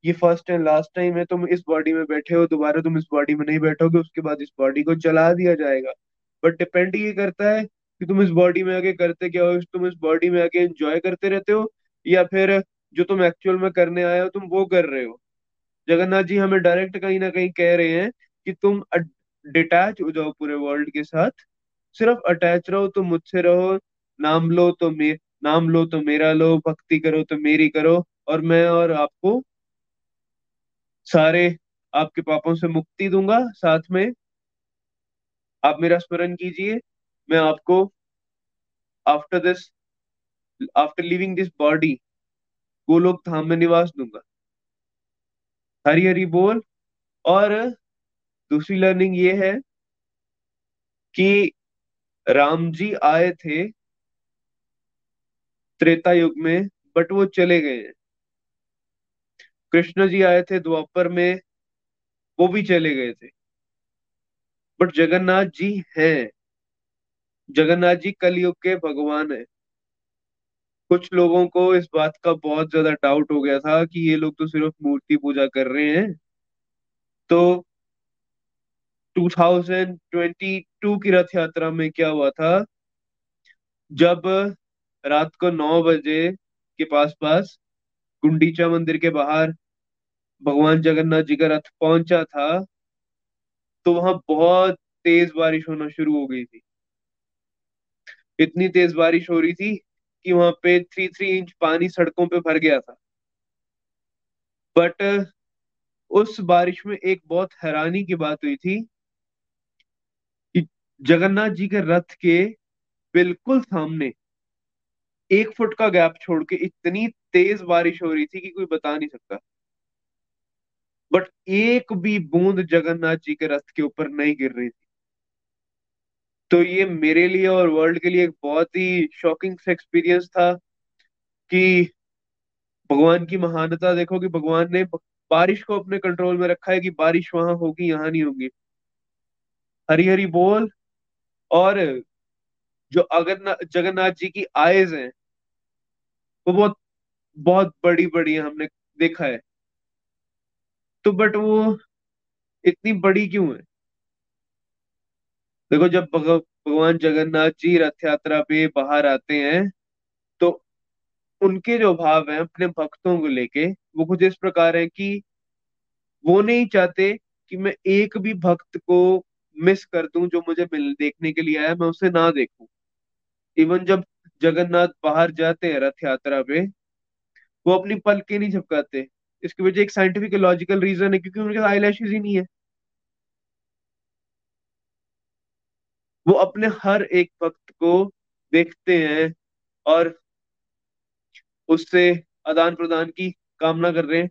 ये फ़र्स्ट एंड लास्ट टाइम है, तुम इस बॉडी में बैठे हो, दोबारा तुम इस बॉडी में नहीं बैठोगे, उसके बाद इस बॉडी को जला दिया जाएगा। बट डिपेंड ये करता है कि तुम इस बॉडी में आगे करते क्या हो तुम इस बॉडी में आगे एंजॉय करते रहते हो, या फिर जो तुम एक्चुअल में करने आए हो, तुम वो कर रहे हो। जगन्नाथ जी हमें डायरेक्ट कहीं ना कहीं कह रहे हैं कि तुम डिटैच हो जाओ पूरे वर्ल्ड के साथ। सिर्फ़ अटैच रहो तो मुझसे रहो, नाम लो तो मे नाम लो तो मेरा लो, भक्ति करो तो मेरी करो, और मैं और आपको सारे आपके पापों से मुक्ति दूँगा, साथ में आप मेरा स्मरण कीजिए। मैं आपको after this after living this body Golok Dham में निवास दूँगा। हरी हरी बोल। और दूसरी लर्निंग ये है कि राम जी आए थे त्रेता युग में बट वो चले गए हैं। कृष्ण जी आए थे द्वापर में, वो भी चले गए थे। बट जगन्नाथ जी हैं। जगन्नाथ जी कलयुग के भगवान है। कुछ लोगों को इस बात का बहुत ज़्यादा डाउट हो गया था कि ये लोग तो सिर्फ़ मूर्ति पूजा कर रहे हैं। तो 2022 की रथ यात्रा में क्या हुआ था? जब रात को नौ बजे के पास पास गुंडीचा मंदिर के बाहर भगवान जगन्नाथ जी का रथ पहुँचा था तो वहाँ बहुत तेज बारिश होना शुरू हो गई थी। इतनी तेज बारिश हो रही थी कि वहाँ पे थ्री थ्री इंच पानी सड़कों पे भर गया था। बट उस बारिश में एक बहुत हैरानी की बात हुई थी कि जगन्नाथ जी के रथ के बिल्कुल सामने एक फुट का गैप छोड़ के इतनी तेज बारिश हो रही थी कि कोई बता नहीं सकता। बट एक भी बूंद जगन्नाथ जी के रथ के ऊपर नहीं गिर रही थी। तो ये मेरे लिए और वर्ल्ड के लिए एक बहुत ही शॉकिंग एक्सपीरियंस था कि भगवान की महानता, देखो कि भगवान ने बारिश को अपने कंट्रोल में रखा है कि बारिश वहाँ होगी, यहाँ नहीं होगी। हरी हरी बोल और जो अगर जगन्नाथ जी की आयज हैं, वो बहुत बहुत बड़ी बड़ी हमने देखा है। तो बट वो इतनी बड़ी क्यों है? देखो जब भगवान जगन्नाथ जी रथ यात्रा पे बाहर आते हैं तो उनके जो भाव हैं अपने भक्तों को लेके, वो कुछ इस प्रकार है कि वो नहीं चाहते कि मैं एक भी भक्त को मिस कर दूँ जो मुझे मिल, देखने के लिए आया, मैं उसे ना देखूँ। इवन जब जगन्नाथ बाहर जाते हैं रथ यात्रा पे, वो अपनी पलके नहीं झपकाते। इसकी वजह एक साइंटिफिक लॉजिकल रीजन है, क्योंकि उनके आई ही नहीं है। वो अपने हर एक वक्त को देखते हैं और उससे आदान प्रदान की कामना कर रहे हैं।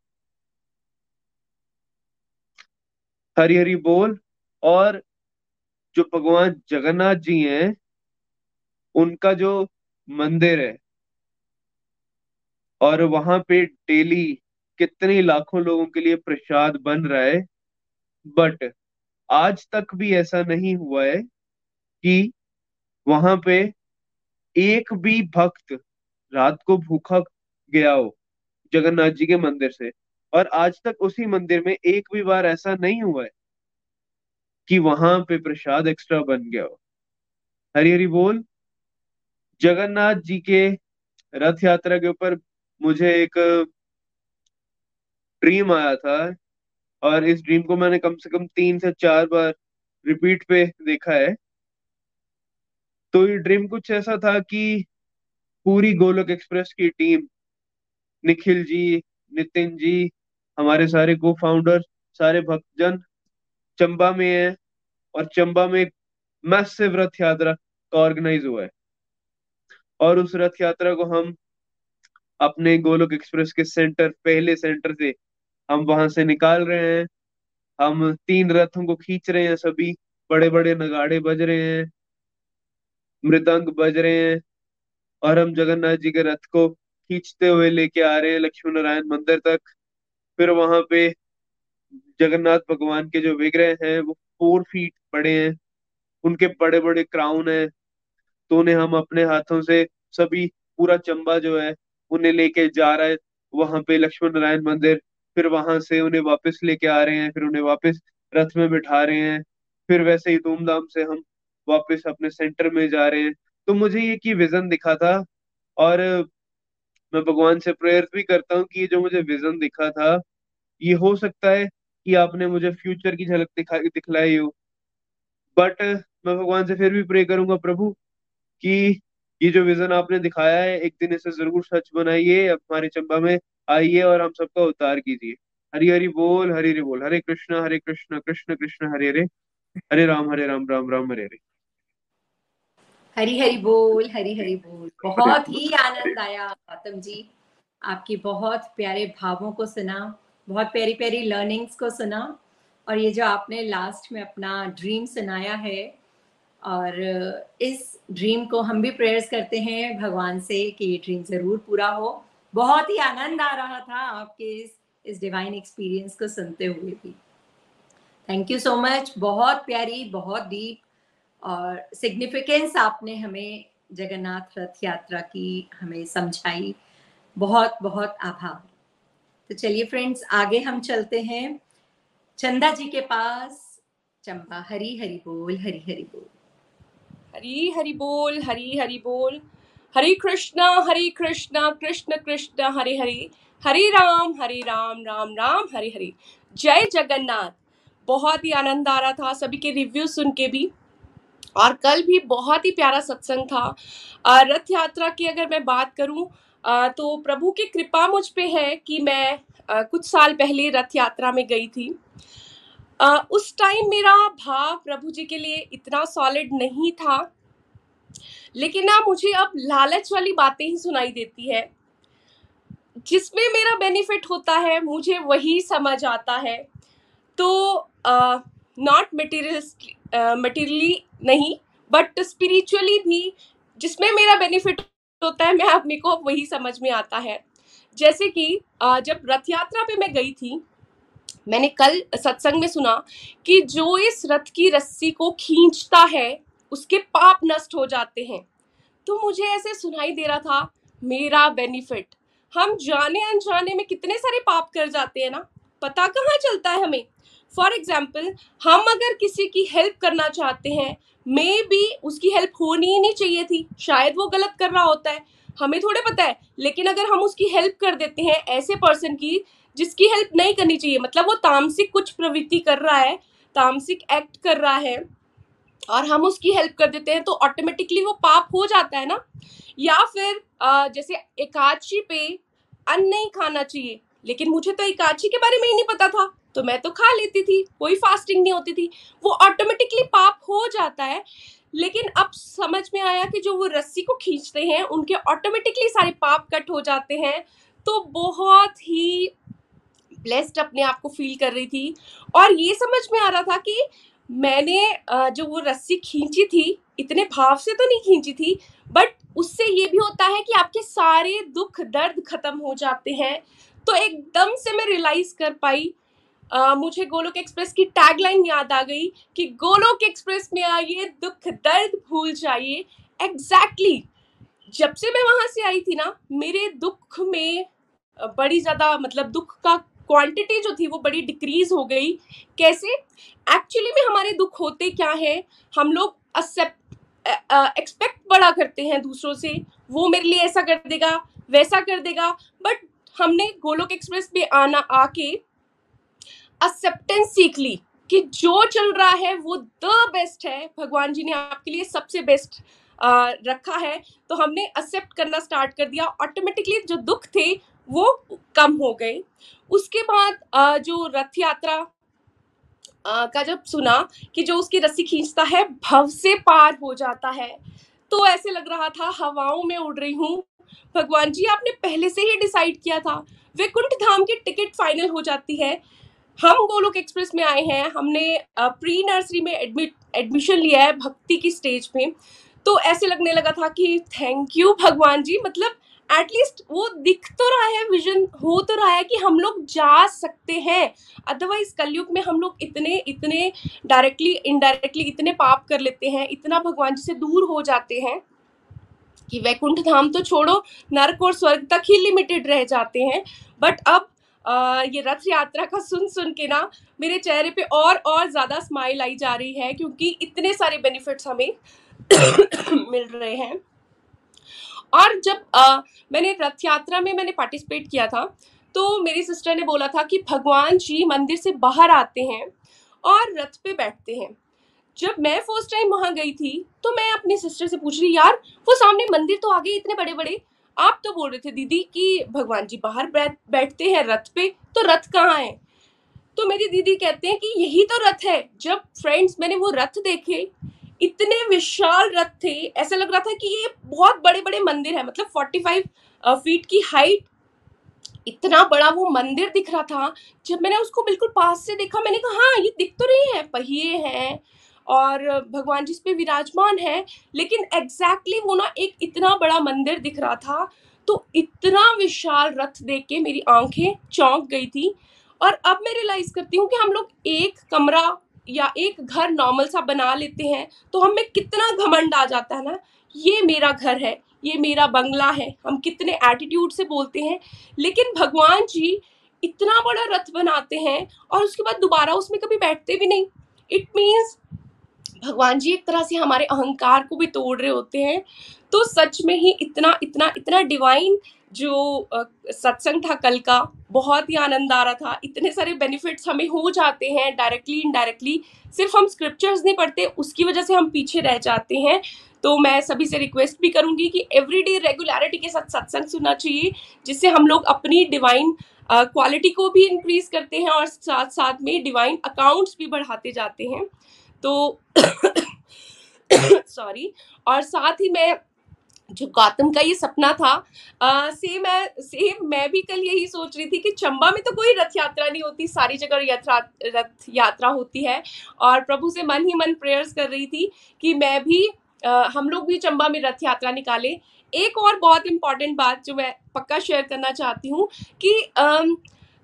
हरी हरी बोल और जो भगवान जगन्नाथ जी हैं, उनका जो मंदिर है, और वहाँ पे डेली कितने लाखों लोगों के लिए प्रसाद बन रहा है। बट आज तक भी ऐसा नहीं हुआ है कि वहाँ पे एक भी भक्त रात को भूखा गया हो जगन्नाथ जी के मंदिर से। और आज तक उसी मंदिर में एक भी बार ऐसा नहीं हुआ है कि वहाँ पे प्रसाद एक्स्ट्रा बन गया हो। हरी हरी बोल। जगन्नाथ जी के रथ यात्रा के ऊपर मुझे एक ड्रीम आया था और इस ड्रीम को मैंने कम से कम तीन से चार बार रिपीट पे देखा है। तो ये ड्रीम कुछ ऐसा था कि पूरी गोलक एक्सप्रेस की टीम निखिल जी, नितिन जी, हमारे सारे को फाउंडर सारे भक्तजन चंबा में है और चंबा में एक मैसिव रथ यात्रा का ऑर्गेनाइज हुआ है। और उस रथ यात्रा को हम अपने गोलोक एक्सप्रेस के सेंटर पहले सेंटर से हम वहाँ से निकाल रहे हैं। हम तीन रथों को खींच रहे हैं सभी। बड़े बड़े नगाड़े बज रहे हैं। मृदंग बज रहे हैं। और हम जगन्नाथ जी के रथ को खींचते हुए लेके आ रहे हैं लक्ष्मी नारायण मंदिर तक। फिर वहाँ पे जगन्नाथ भगवान के जो विग्रह हैं, वो फोर फीट बड़े हैं। उनके बड़े बड़े क्राउन है। तो उन्हें हम अपने हाथों से सभी पूरा चंबा जो है, उन्हें लेके जा रहा है। वहाँ पे लक्ष्मण नारायण मंदिर फिर वहाँ से उन्हें वापस लेके आ रहे हैं, फिर उन्हें वापस रथ में बिठा रहे हैं, फिर वैसे ही धूमधाम से हम वापस अपने सेंटर में जा रहे हैं। तो मुझे ये की विजन दिखा था और मैं भगवान से प्रेयर भी करता हूँ कि ये जो मुझे विजन दिखा था, ये हो सकता है कि आपने मुझे फ्यूचर की झलक दिखा, दिखलाई हो। बट मैं भगवान से फिर भी प्रे करूँगा प्रभु कि ये जो विजन आपने दिखाया है, एक दिन इसे ज़रूर सच बनाइए, हमारे चंबा में आइए और हम सबका उतार कीजिए। हरी हरी बोल, हरी हरी बोल। हरे कृष्णा हरे कृष्णा, कृष्ण कृष्ण, हरे हरे। हरे राम हरे राम राम राम, हरे हरे। हरी हरी बोल, हरी हरी बोल। बहुत ही आनंद आया, गौतम जी। आपकी बहुत प्यारे भावों को सुना, बहुत प्यारी प्यारी लर्निंग्स को सुना, और ये जो आपने लास्ट में अपना ड्रीम सुनाया है और इस ड्रीम को हम भी प्रेयर्स करते हैं भगवान से कि ये ड्रीम ज़रूर पूरा हो। बहुत ही आनंद आ रहा था आपके इस इस डिवाइन एक्सपीरियंस को सुनते हुए भी। थैंक यू सो मच बहुत प्यारी, बहुत डीप और सिग्निफिकेंस आपने हमें जगन्नाथ रथ यात्रा की हमें समझाई। बहुत बहुत आभार। तो चलिए फ्रेंड्स आगे हम चलते हैं। चंदा जी के पास चंपा हरी हरी बोल हरी हरी बोल। हरी हरी बोल, हरी हरी बोल। हरे कृष्णा हरे कृष्णा, कृष्ण कृष्ण, हरे हरे। हरे राम हरे राम राम राम, हरे हरे। जय जगन्नाथ। बहुत ही आनंद आ रहा था सभी के रिव्यू सुन के भी। और कल भी बहुत ही प्यारा सत्संग था। रथ यात्रा की अगर मैं बात करूँ तो प्रभु की कृपा मुझ पे है कि मैं कुछ साल पहले रथ यात्रा में गई थी। उस टाइम मेरा भाव प्रभु जी के लिए इतना सॉलिड नहीं था। लेकिन ना मुझे अब लालच वाली बातें ही सुनाई देती है। जिसमें मेरा बेनिफिट होता है मुझे वही समझ आता है। तो नॉट मटेरियल मटेरियली नहीं बट स्पिरिचुअली भी जिसमें मेरा बेनिफिट होता है मैं अपने को वही समझ में आता है। जैसे कि uh, जब रथ यात्रा पे मैं गई थी मैंने कल सत्संग में सुना कि जो इस रथ की रस्सी को खींचता है, उसके पाप नष्ट हो जाते हैं। तो मुझे ऐसे सुनाई दे रहा था, मेरा बेनिफिट हम जाने अनजाने में कितने सारे पाप कर जाते हैं ना? पता कहाँ चलता है हमें? फॉर एग्ज़ाम्पल हम अगर किसी की हेल्प करना चाहते हैं मे भी उसकी हेल्प होनी ही नहीं चाहिए थी। शायद वो गलत कर रहा होता है। हमें थोड़े पता है, लेकिन अगर हम उसकी हेल्प कर देते हैं ऐसे पर्सन की जिसकी हेल्प नहीं करनी चाहिए। मतलब वो तामसिक कुछ प्रवृत्ति कर रहा है, तामसिक एक्ट कर रहा है और हम उसकी हेल्प कर देते हैं तो ऑटोमेटिकली वो पाप हो जाता है ना? या फिर जैसे एकादशी पे अन्न नहीं खाना चाहिए, लेकिन मुझे तो एकादशी के बारे में ही नहीं पता था तो मैं तो खा लेती थी, कोई फास्टिंग नहीं होती थी। वो ऑटोमेटिकली पाप हो जाता है, लेकिन अब समझ में आया कि जो वो रस्सी को खींचते हैं, उनके ऑटोमेटिकली सारे पाप कट हो जाते हैं तो बहुत ही ब्लेस्ड अपने आप को फील कर रही थी। और ये समझ में आ रहा था कि मैंने जो वो रस्सी खींची थी इतने भाव से तो नहीं खींची थी बट उससे ये भी होता है कि आपके सारे दुख दर्द खत्म हो जाते हैं। तो एकदम से मैं रियलाइज़ कर पाई। आ, मुझे गोलोक एक्सप्रेस की टैगलाइन याद आ गई कि गोलोक एक्सप्रेस में आइए दुख दर्द भूल जाइए। Exactly exactly. जब से मैं वहाँ से आई थी ना मेरे दुख में बड़ी ज़्यादा मतलब दुख का क्वांटिटी जो थी वो बड़ी डिक्रीज हो गई। कैसे? एक्चुअली में हमारे दुख होते क्या है? हम लोग एक्सपेक्ट बड़ा करते हैं दूसरों से। वो मेरे लिए ऐसा कर देगा, वैसा कर देगा। बट हमने गोलोक एक्सप्रेस पे आना, आके एक्सेप्टेंस सीख ली कि जो चल रहा है वो द बेस्ट है। भगवान जी ने आपके लिए सबसे बेस्ट रखा है। तो हमने एक्सेप्ट करना स्टार्ट कर दिया। ऑटोमेटिकली जो दुख थे वो कम हो गए उसके बाद जो रथ यात्रा का जब सुना कि जो उसकी रस्सी खींचता है, भव से पार हो जाता है। तो ऐसे लग रहा था, हवाओं में उड़ रही हूँ। भगवान जी, आपने पहले से ही डिसाइड किया था, वैकुंठ धाम की टिकट फाइनल हो जाती है। हम गोलोक एक्सप्रेस में आए हैं, हमने प्री नर्सरी में एडमिट एडमिशन लिया है भक्ति की स्टेज पे। तो ऐसे लगने लगा था कि, थैंक यू भगवान जी। मतलब एटलीस्ट वो दिख तो रहा है विजन हो तो रहा है कि हम लोग जा सकते हैं। अदरवाइज़ कलयुग में हम लोग इतने इतने डायरेक्टली इनडायरेक्टली इतने पाप कर लेते हैं इतना भगवान जी से दूर हो जाते हैं कि वैकुंठ धाम तो छोड़ो नरक और स्वर्ग तक ही लिमिटेड रह जाते हैं। बट अब आ, ये रथ यात्रा का सुन सुन के ना मेरे चेहरे पे और और ज़्यादा स्माइल आई जा रही है क्योंकि इतने सारे बेनिफिट्स हमें [coughs] मिल रहे हैं। और जब आ, मैंने रथ यात्रा में मैंने पार्टिसिपेट किया था तो मेरी सिस्टर ने बोला था कि भगवान जी मंदिर से बाहर आते हैं और रथ पे बैठते हैं। जब मैं फ़र्स्ट टाइम वहाँ गई थी तो मैं अपनी सिस्टर से पूछ रही यार वो सामने मंदिर तो आगे इतने बड़े बड़े आप तो बोल रहे थे दीदी कि भगवान जी बाहर बैठ बैठते हैं रथ पे तो रथ कहाँ है? तो मेरी दीदी कहते हैं कि यही तो रथ है। जब फ्रेंड्स मैंने वो रथ देखे इतने विशाल रथ थे, ऐसा लग रहा था कि ये बहुत बड़े बड़े मंदिर है मतलब फोर्टी फाइव फीट की हाइट इतना बड़ा वो मंदिर दिख रहा था, जब मैंने उसको बिल्कुल पास से देखा, मैंने कहा हाँ ये दिख तो रही है, पहिए हैं और भगवान जी इस पे विराजमान है, लेकिन एग्जैक्टली exactly वो ना एक इतना बड़ा मंदिर दिख रहा था तो इतना विशाल रथ देख के मेरी आँखें चौंक गई थी और अब मैं रियलाइज़ करती हूँ कि हम लोग एक कमरा या एक घर नॉर्मल सा बना लेते हैं तो हमें कितना घमंड आ जाता है ना? ये मेरा घर है, ये मेरा बंगला है, हम कितने एटीट्यूड से बोलते हैं। लेकिन भगवान जी इतना बड़ा रथ बनाते हैं और उसके बाद दोबारा उसमें कभी बैठते भी नहीं। इट मीन्स भगवान जी एक तरह से हमारे अहंकार को भी तोड़ रहे होते हैं। तो सच में ही इतना इतना इतना डिवाइन जो सत्संग था कल का, बहुत ही आनंद आ रहा था। इतने सारे बेनिफिट्स हमें हो जाते हैं डायरेक्टली इनडायरेक्टली सिर्फ़ हम स्क्रिप्चर्स नहीं पढ़ते, उसकी वजह से हम पीछे रह जाते हैं। तो मैं सभी से रिक्वेस्ट भी करूँगी कि एवरीडे रेगुलरिटी के साथ सत्संग सुनना चाहिए, जिससे हम लोग अपनी डिवाइन क्वालिटी को भी इंक्रीज करते हैं और साथ साथ में डिवाइन अकाउंट्स भी बढ़ाते जाते हैं। तो [coughs] सॉरी और साथ ही मैं जो गौतम का ये सपना था सेम है सेम मैं भी कल यही सोच रही थी कि चंबा में तो कोई रथ यात्रा नहीं होती सारी जगह यात्रा रथ यात्रा होती है और प्रभु से मन ही मन प्रेयर्स कर रही थी कि मैं भी आ, हम लोग भी चंबा में रथ यात्रा निकाले। एक और बहुत इंपॉर्टेंट बात जो मैं पक्का शेयर करना चाहती हूँ कि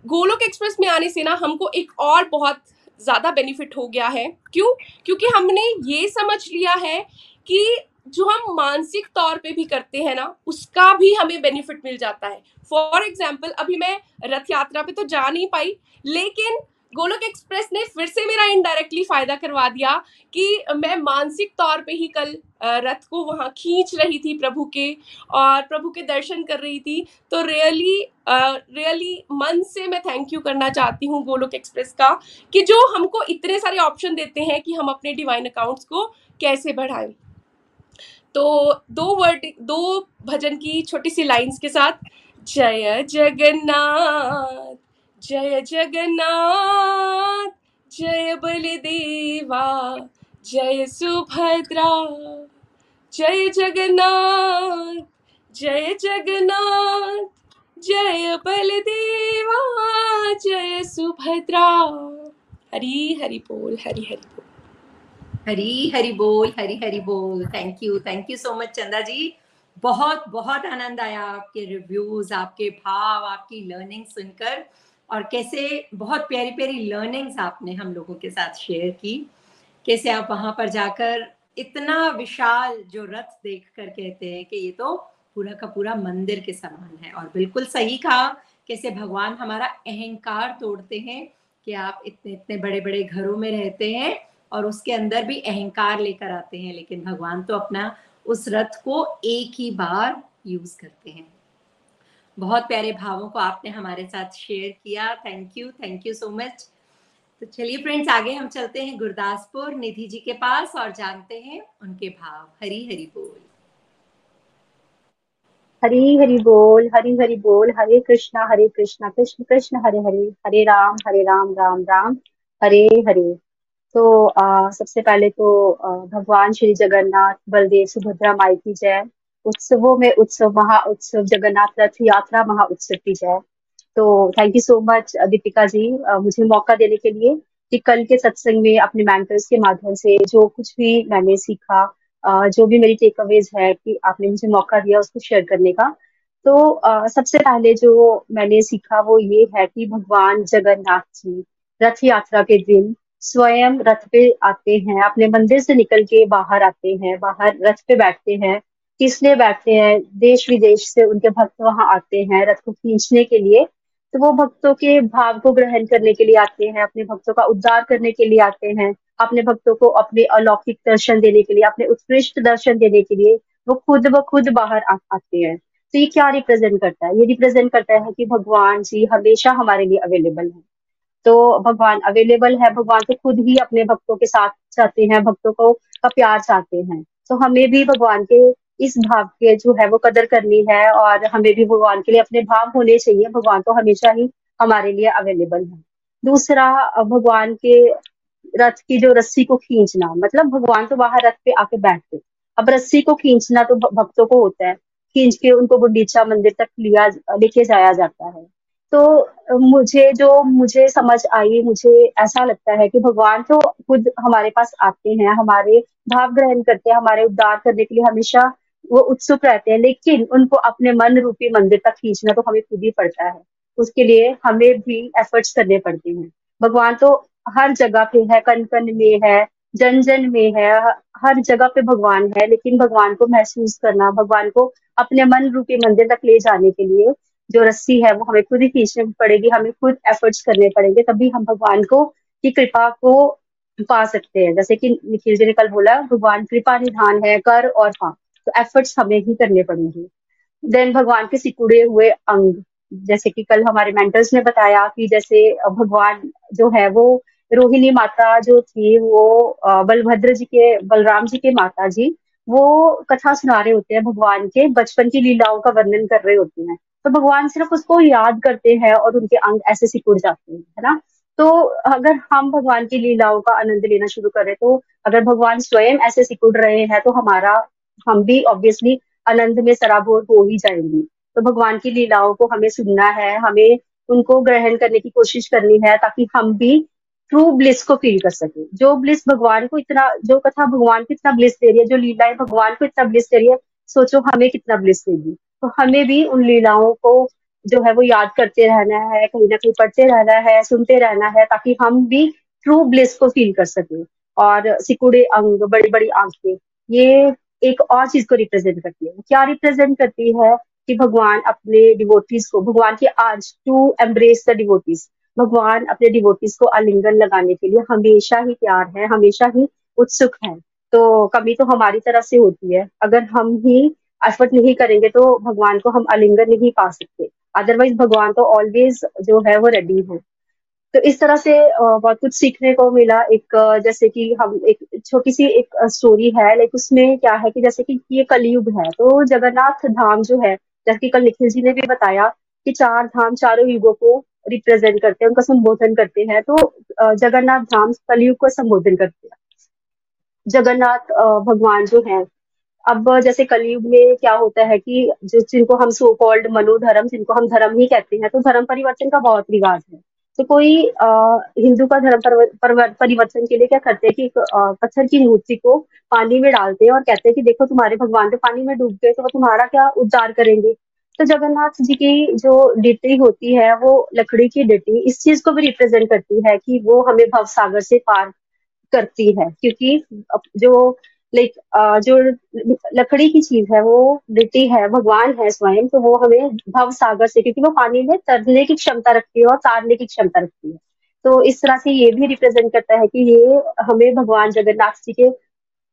गोलोक एक्सप्रेस में आने से ना हमको एक और बहुत ज़्यादा बेनिफिट हो गया है। क्यों? क्योंकि हमने ये समझ लिया है कि जो हम मानसिक तौर पे भी करते हैं ना, उसका भी हमें बेनिफिट मिल जाता है। फॉर एग्ज़ाम्पल अभी मैं रथ यात्रा पे तो जा नहीं पाई, लेकिन गोलोक एक्सप्रेस ने फिर से मेरा इनडायरेक्टली फ़ायदा करवा दिया कि मैं मानसिक तौर पे ही कल रथ को वहाँ खींच रही थी प्रभु के और प्रभु के दर्शन कर रही थी। तो रियली रियली मन से मैं थैंक यू करना चाहती हूँ गोलोक एक्सप्रेस का कि जो हमको इतने सारे ऑप्शन देते हैं कि हम अपने डिवाइन अकाउंट्स को कैसे बढ़ाएँ। तो दो वर्ड, दो भजन की छोटी सी लाइंस के साथ, जय जगन्नाथ जय जगन्नाथ, जय बलदेवा, जय सुभद्रा, जय जगन्नाथ जय जगन्नाथ, जय बलदेवा, जय सुभद्रा। हरी हरि बोल, हरी हरि बोल। हरी हरी बोल, हरी हरी बोल। Thank you thank you so much Chanda ji. बहुत बहुत आनंद आया आपके रिव्यूज़ आपके भाव, आपकी लर्निंग सुनकर। और कैसे बहुत प्यारी प्यारी लर्निंग्स आपने हम लोगों के साथ शेयर की। कैसे आप वहाँ पर जाकर इतना विशाल जो रथ देख कर कहते हैं कि ये तो पूरा का पूरा मंदिर के समान है। और बिल्कुल सही कहा, कैसे भगवान हमारा अहंकार तोड़ते हैं कि आप इतने इतने बड़े बड़े घरों में रहते हैं। और उसके अंदर भी अहंकार लेकर आते हैं, लेकिन भगवान तो अपना उस रथ को एक ही बार यूज़ करते हैं। बहुत प्यारे भावों को आपने हमारे साथ शेयर किया। Thank you thank you so much तो चलिए फ्रेंड्स आगे हम चलते हैं गुरदासपुर निधि जी के पास और जानते हैं उनके भाव। हरी हरी बोल। हरी हरी बोल, हरी हरी बोल। हरे कृष्णा हरे कृष्णा, कृष्ण कृष्ण, हरे हरे। हरे राम हरे राम राम राम। हरे हरे। तो आ, सबसे पहले तो भगवान श्री जगन्नाथ बलदेव सुभद्रा माई की जय। उत्सवों में उत्सव महा उत्सव जगन्नाथ रथ यात्रा महा उत्सव की जय। तो thank you so much Deepika ji आ, मुझे मौका देने के लिए कि कल के सत्संग में अपने मेंटर्स के माध्यम से जो कुछ भी मैंने सीखा आ, जो भी मेरी टेक अवेज है कि आपने मुझे मौका दिया उसको शेयर करने का। तो आ, सबसे पहले जो मैंने सीखा वो ये है कि भगवान जगन्नाथ जी रथ यात्रा के दिन स्वयं रथ पे आते हैं अपने मंदिर से निकल के बाहर आते हैं बाहर रथ पे बैठते हैं। किस लिए बैठते हैं? देश विदेश से उनके भक्त वहाँ आते हैं रथ को खींचने के लिए। तो वो भक्तों के भाव को ग्रहण करने के लिए आते हैं अपने भक्तों का उद्धार करने के लिए आते हैं अपने भक्तों को अपने अलौकिक दर्शन देने के लिए अपने उत्कृष्ट दर्शन देने के लिए वो खुद ब खुद बाहर आ, आते हैं। तो ये क्या रिप्रेजेंट करता है? ये रिप्रेजेंट करता है कि भगवान जी हमेशा हमारे लिए अवेलेबल है। तो भगवान अवेलेबल है, भगवान तो खुद ही अपने भक्तों के साथ चाहते हैं, भक्तों को का प्यार चाहते हैं। तो हमें भी भगवान के इस भाव के जो है वो कदर करनी है और हमें भी भगवान के लिए अपने भाव होने चाहिए। भगवान तो हमेशा ही हमारे लिए अवेलेबल है। दूसरा, भगवान के रथ की जो रस्सी को खींचना मतलब भगवान तो बाहर रथ पे आके बैठते अब रस्सी को खींचना तो भक्तों को होता है। खींच के उनको गुंडीचा मंदिर तक लिया, लेके जाया जाता है। तो मुझे जो मुझे समझ आई, मुझे ऐसा लगता है कि भगवान तो खुद हमारे पास आते हैं, हमारे भाव ग्रहण करते हैं, हमारे उद्धार करने के लिए हमेशा वो उत्सुक रहते हैं, लेकिन उनको अपने मन रूपी मंदिर तक खींचना तो हमें खुद ही पड़ता है। उसके लिए हमें भी एफर्ट्स करने पड़ते हैं। भगवान तो हर जगह पे है कन कन में है जन जन में है, हर जगह पे भगवान है, लेकिन भगवान को महसूस करना, भगवान को अपने मन रूपी मंदिर तक ले जाने के लिए जो रस्सी है वो हमें खुद ही खींचनी पड़ेगी, हमें खुद एफर्ट्स करने पड़ेंगे, तभी हम भगवान को की कृपा को पा सकते हैं। जैसे कि निखिल जी ने कल बोला, भगवान कृपा निधान है, कर और पा तो एफर्ट्स हमें ही करने पड़ेंगे। देन भगवान के सिकुड़े हुए अंग, जैसे कि कल हमारे मेंटर्स ने बताया कि जैसे भगवान जो है वो रोहिणी माता जो थी, वो बलभद्र जी के, बलराम जी के माता जी, वो कथा सुना रहे होते हैं, भगवान के, बचपन की लीलाओं का वर्णन कर रहे होते हैं। तो भगवान सिर्फ़ उसको याद करते हैं और उनके अंग ऐसे सिकुड़ जाते हैं, है ना? तो अगर हम भगवान की लीलाओं का आनंद लेना शुरू करें तो अगर भगवान स्वयं ऐसे सिकुड़ रहे हैं तो हमारा, हम भी ऑब्वियसली आनंद में सराबोर हो ही जाएँगे। तो भगवान की लीलाओं को हमें सुनना है, हमें उनको ग्रहण करने की कोशिश करनी है, ताकि हम भी ट्रू ब्लिस को फील कर सके। जो ब्लिस भगवान को इतना, जो कथा भगवान को इतना ब्लिस दे रही है, जो लीलाएँ भगवान को इतना ब्लिस दे रही है सोचो हमें कितना ब्लिस देगी। तो हमें भी उन लीलाओं को जो है वो याद करते रहना है, कहीं ना कहीं पढ़ते रहना है, सुनते रहना है, ताकि हम भी ट्रू ब्लिस को फील कर सके। और सिकुड़े अंग बड़ी बड़ी आँखें, ये एक और चीज़ को रिप्रेजेंट करती है। क्या रिप्रेजेंट करती है कि भगवान अपने डिवोटीज को, भगवान की आज टू एम्ब्रेस द डिवोटीज भगवान अपने डिवोटीज को आलिंगन लगाने के लिए हमेशा ही तैयार है, हमेशा ही उत्सुक है। तो कमी तो हमारी तरफ़ से होती है। अगर हम ही एफर्ट नहीं करेंगे तो भगवान को हम आलिंगन नहीं पा सकते। अदरवाइज़ भगवान तो ऑलवेज जो है वो रेडी है। तो इस तरह से बहुत कुछ सीखने को मिला। एक, जैसे कि हम एक छोटी सी एक स्टोरी है लाइक उसमें क्या है कि जैसे कि ये कलयुग है तो जगन्नाथ धाम जो है, जैसे कि कल निखिल जी ने भी बताया कि चार धाम चारों युगों को रिप्रेजेंट करते हैं, उनका संबोधन करते हैं। तो जगन्नाथ धाम कलयुग को संबोधन करते हैं। जगन्नाथ भगवान जो है। अब जैसे कलयुग में क्या होता है कि जो जिनको हम सो कॉल्ड मनोधर्म, जिनको हम धर्म ही कहते हैं तो धर्म परिवर्तन का बहुत रिवाज है। तो कोई हिंदू का धर्म परिवर्तन के लिए क्या करते हैं कि पत्थर की मूर्ति को पानी में डालते हैं और कहते हैं कि देखो तुम्हारे भगवान तो पानी में डूब गए तो वो तुम्हारा क्या उद्धार करेंगे? तो जगन्नाथ जी की जो डिटी होती है, वो लकड़ी की डिटी, इस चीज़ को भी रिप्रेजेंट करती है कि वो हमें भव सागर से पार करती है, क्योंकि जो लाइक जो लकड़ी की चीज़ है, वो डिटी है, भगवान है स्वयं तो वो हमें भव सागर से, क्योंकि वो पानी में तरने की क्षमता रखती है और तारने की क्षमता रखती है। तो इस तरह से ये भी रिप्रेजेंट करता है कि ये हमें भगवान जगन्नाथ जी के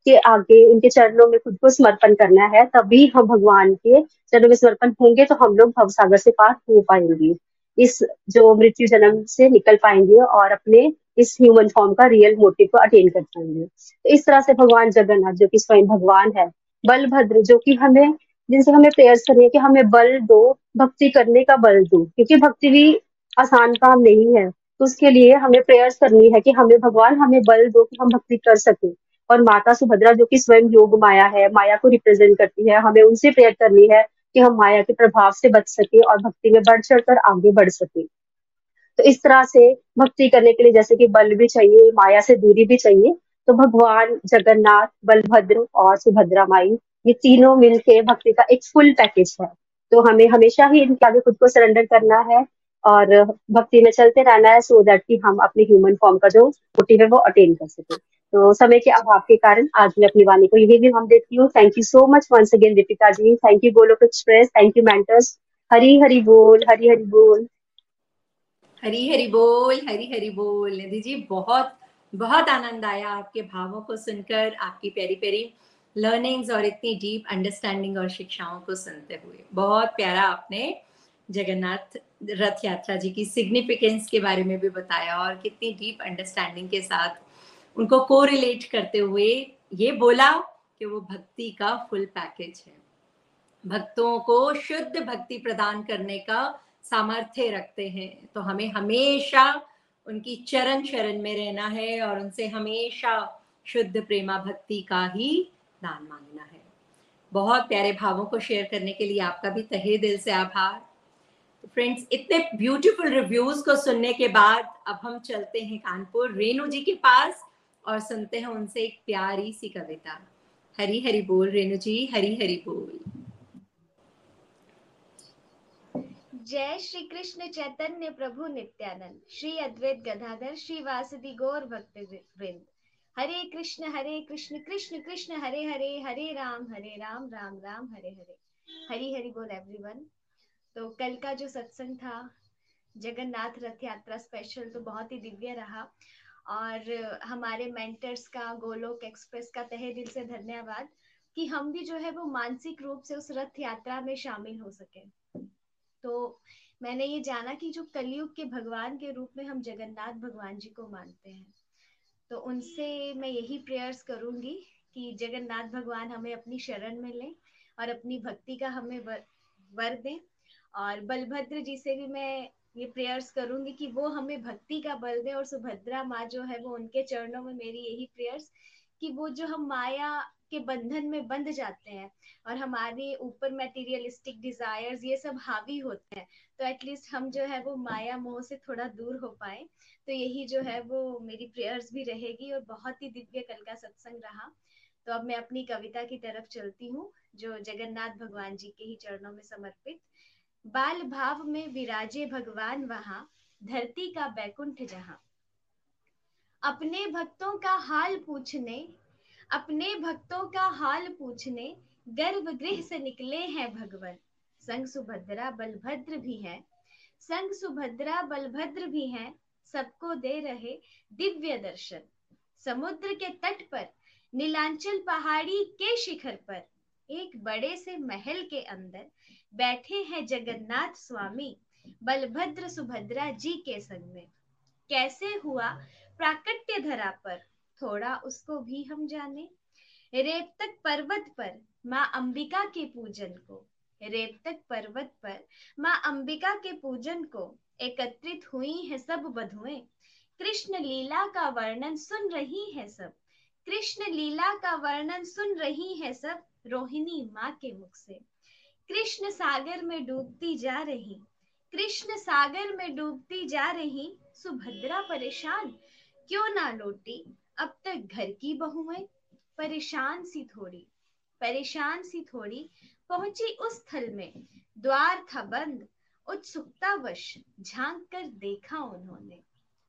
के आगे, इनके चरणों में खुद को समर्पण करना है, तभी हम भगवान के चरणों में समर्पण होंगे तो हम लोग भवसागर से पार हो पाएँगे। इस जो मृत्यु जन्म से निकल पाएँगे और अपने इस ह्यूमन फॉर्म का रियल मोटिव को अटेन कर पाएँगे। तो इस तरह से भगवान जगन्नाथ, जो कि स्वयं भगवान है, बलभद्र, जो कि हमें, जिनसे हमें प्रेयर्स करिए कि हमें बल दो, भक्ति करने का बल दो, क्योंकि भक्ति भी आसान काम नहीं है। तो उसके लिए हमें प्रेयर्स करनी है कि हमें, भगवान हमें बल दो कि हम भक्ति कर सके। और माता सुभद्रा, जो कि स्वयं योग माया है, माया को रिप्रेजेंट करती है, हमें उनसे प्रेयर करनी है कि हम माया के प्रभाव से बच सके और भक्ति में बढ़ चढ़ कर आगे बढ़ सके। तो इस तरह से भक्ति करने के लिए जैसे कि बल भी चाहिए, माया से दूरी भी चाहिए तो भगवान जगन्नाथ, बलभद्र और सुभद्रा माई, ये तीनों मिलके भक्ति का एक फुल पैकेज है। तो हमें हमेशा ही इनके आगे खुद को सरेंडर करना है और भक्ति में चलते रहना है सो दैट कि हम अपने ह्यूमन फॉर्म का जो मोटिव है वो अटेन कर सके। तो समय के अभाव के कारण आज मैं अपनी वाणी को यही भी हम देती हूँ। Thank you so much once again Deepika ji thank you Golok Express thank you mentors Hari Hari बोल, हरी हरी बोल। हरी हरी बोल, हरी हरी बोल। निधि जी, बहुत बहुत आनंद आया आपके भावों को सुनकर, आपकी प्यारी प्यारी लर्निंग्स और इतनी डीप अंडरस्टैंडिंग और शिक्षाओं को सुनते हुए। बहुत प्यारा आपने जगन्नाथ रथ यात्रा जी की सिग्निफिकेंस के बारे में भी बताया और कितनी डीप अंडरस्टैंडिंग के साथ उनको को रिलेट करते हुए ये बोला कि वो भक्ति का फुल पैकेज है। भक्तों को शुद्ध भक्ति प्रदान करने का सामर्थ्य रखते हैं। तो हमें हमेशा उनकी चरण शरण में रहना है और उनसे हमेशा शुद्ध प्रेमा भक्ति का ही दान मांगना है। बहुत प्यारे भावों को शेयर करने के लिए आपका भी तहे दिल से आभार। फ्रेंड्स इतने ब्यूटीफुल रिव्यूज़ को सुनने के बाद अब हम चलते हैं कानपुर। रेणु जी के पास और सुनते हैं उनसे एक प्यारी सी कविता। हरी हरी बोल रेणु जी, हरी हरी बोल। जय श्री कृष्ण चैतन्य प्रभु नित्यानंद, श्री अद्वैत गदाधर, श्री वासुदी गौर भक्त वृंद। हरे कृष्ण हरे कृष्ण कृष्ण कृष्ण, हरे हरे हरे राम हरे राम राम राम, हरे हरे। हरी हरि बोल एवरीवन तो कल का जो सत्संग था, जगन्नाथ रथ यात्रा स्पेशल तो बहुत ही दिव्य रहा। और हमारे मेंटर्स का गोलोक एक्सप्रेस का तहे दिल से धन्यवाद कि हम भी जो है वो मानसिक रूप से उस रथ यात्रा में शामिल हो सके। तो मैंने ये जाना कि जो कलयुग के भगवान के रूप में हम जगन्नाथ भगवान जी को मानते हैं तो उनसे मैं यही प्रेयर्स करूँगी कि जगन्नाथ भगवान हमें अपनी शरण में लें और अपनी भक्ति का हमें वर, वर दें। और बलभद्र जी से भी मैं ये प्रेयर्स करूँगी कि वो हमें भक्ति का बल दे और सुभद्रा माँ जो है वो उनके चरणों में मेरी यही प्रेयर्स कि वो जो हम माया के बंधन में बंध जाते हैं और हमारे ऊपर मेटीरियलिस्टिक डिजायर्स ये सब हावी होते हैं तो एटलीस्ट हम जो है वो माया मोह से थोड़ा दूर हो पाए। तो यही जो है वो मेरी प्रेयर्स भी रहेगी और बहुत ही दिव्य कल का सत्संग रहा। तो अब मैं अपनी कविता की तरफ़ चलती हूँ, जो जगन्नाथ भगवान जी के ही चरणों में समर्पित। बाल भाव में विराजे भगवान वहाँ, धरती का बैकुंठ जहाँ। अपने भक्तों का हाल पूछने, अपने भक्तों का हाल पूछने गर्भगृह से निकले हैं भगवान। संग सुभद्रा बलभद्र भी हैं। संग सुभद्रा बलभद्र भी हैं। सबको दे रहे दिव्य दर्शन। समुद्र के तट पर, नीलांचल पहाड़ी के शिखर पर, एक बड़े से महल के अंदर बैठे हैं जगन्नाथ स्वामी, बलभद्र सुभद्रा जी के संग में। कैसे हुआ? प्राकट्य धरा पर। थोड़ा उसको भी हम जाने। रेपतक पर्वत पर, माँ अंबिका के पूजन को। रेपतक पर्वत पर, माँ अंबिका के पूजन को एकत्रित हुई है सब बधुएँ कृष्ण लीला का वर्णन सुन रही है सब। कृष्ण लीला का वर्णन सुन रही है सब रोहिणी माँ के मुख से। कृष्ण सागर में डूबती जा रही, कृष्ण सागर में डूबती जा रही, सुभद्रा परेशान। क्यों ना लौटी? अब तक घर की बहुएँ परेशान सी थोड़ी, परेशान सी थोड़ी पहुँची उस स्थल में। द्वार था बंद, उत्सुकता वश झाँक कर देखा उन्होंने।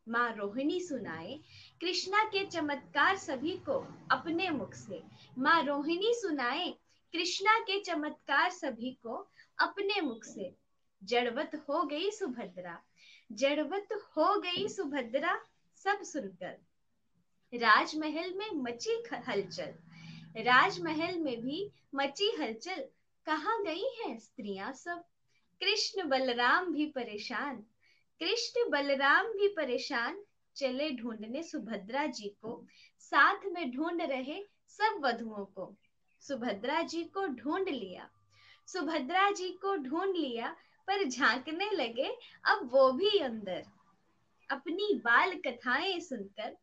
माँ रोहिणी सुनाए, कृष्णा के चमत्कार सभी को अपने मुख से। माँ रोहिणी सुनाए कृष्णा के चमत्कार सभी को अपने मुख से। जड़वत हो गई सुभद्रा। जड़वत हो गई सुभद्रा, सब सुनकर राजमहल में मची हलचल। राजमहल में भी मची हलचल। कहा गई हैं स्त्रियाँ सब? कृष्ण बलराम भी परेशान। कृष्ण बलराम भी परेशान। चले ढूँढने सुभद्रा जी को। साथ में ढूंढ रहे सब वधुओं को। सुभद्रा जी को ढूंढ लिया। सुभद्रा जी को ढूंढ लिया, पर झांकने लगे, अब वो भी अंदर। अपनी बाल कथाएँ सुनकर,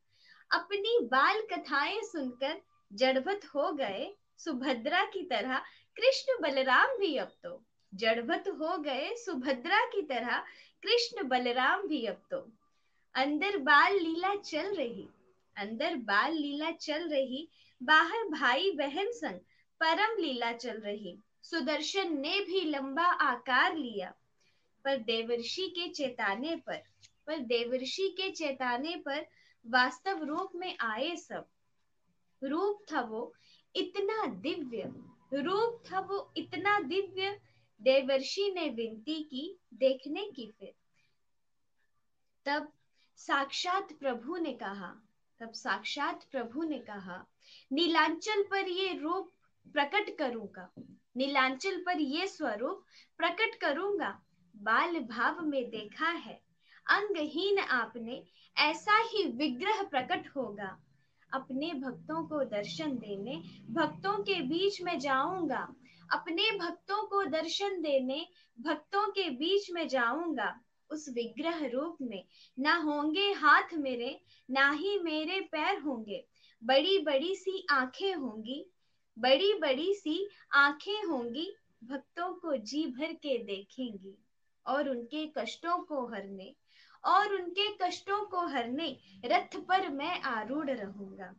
अपनी बाल कथाएँ सुनकर जड़वत हो गए सुभद्रा की तरह, कृष्ण बलराम भी अब तो। जड़वत हो गए सुभद्रा की तरह, कृष्ण बलराम भी अब तो। अंदर बाल लीला चल रही, अंदर बाल लीला चल रही, बाहर भाई बहन संग परम लीला चल रही। सुदर्शन ने भी लंबा आकार लिया। पर देवर्षि के चेताने पर पर देवर्षि के चेताने पर वास्तव रूप में आए सब। रूप था वो इतना दिव्य, रूप था वो इतना दिव्य, देवर्षि ने विनती की देखने की फिर। तब साक्षात प्रभु ने कहा, तब साक्षात प्रभु ने कहा, नीलांचल पर ये रूप प्रकट करूँगा। नीलांचल पर ये स्वरूप प्रकट करूँगा। बाल भाव में देखा है। अंगहीन आपने ऐसा ही विग्रह प्रकट होगा। अपने भक्तों को दर्शन देने, भक्तों के बीच में जाऊँगा। अपने भक्तों को दर्शन देने, भक्तों के बीच में जाऊँगा। उस विग्रह रूप में ना होंगे हाथ मेरे, ना ही मेरे पैर होंगे। बड़ी बड़ी सी आँखें होंगी बड़ी बड़ी सी आँखें होंगी, भक्तों को जी भर के देखेंगी, और उनके कष्टों को हरने, और उनके कष्टों को हरने रथ पर मैं आरूढ़ रहूँगा।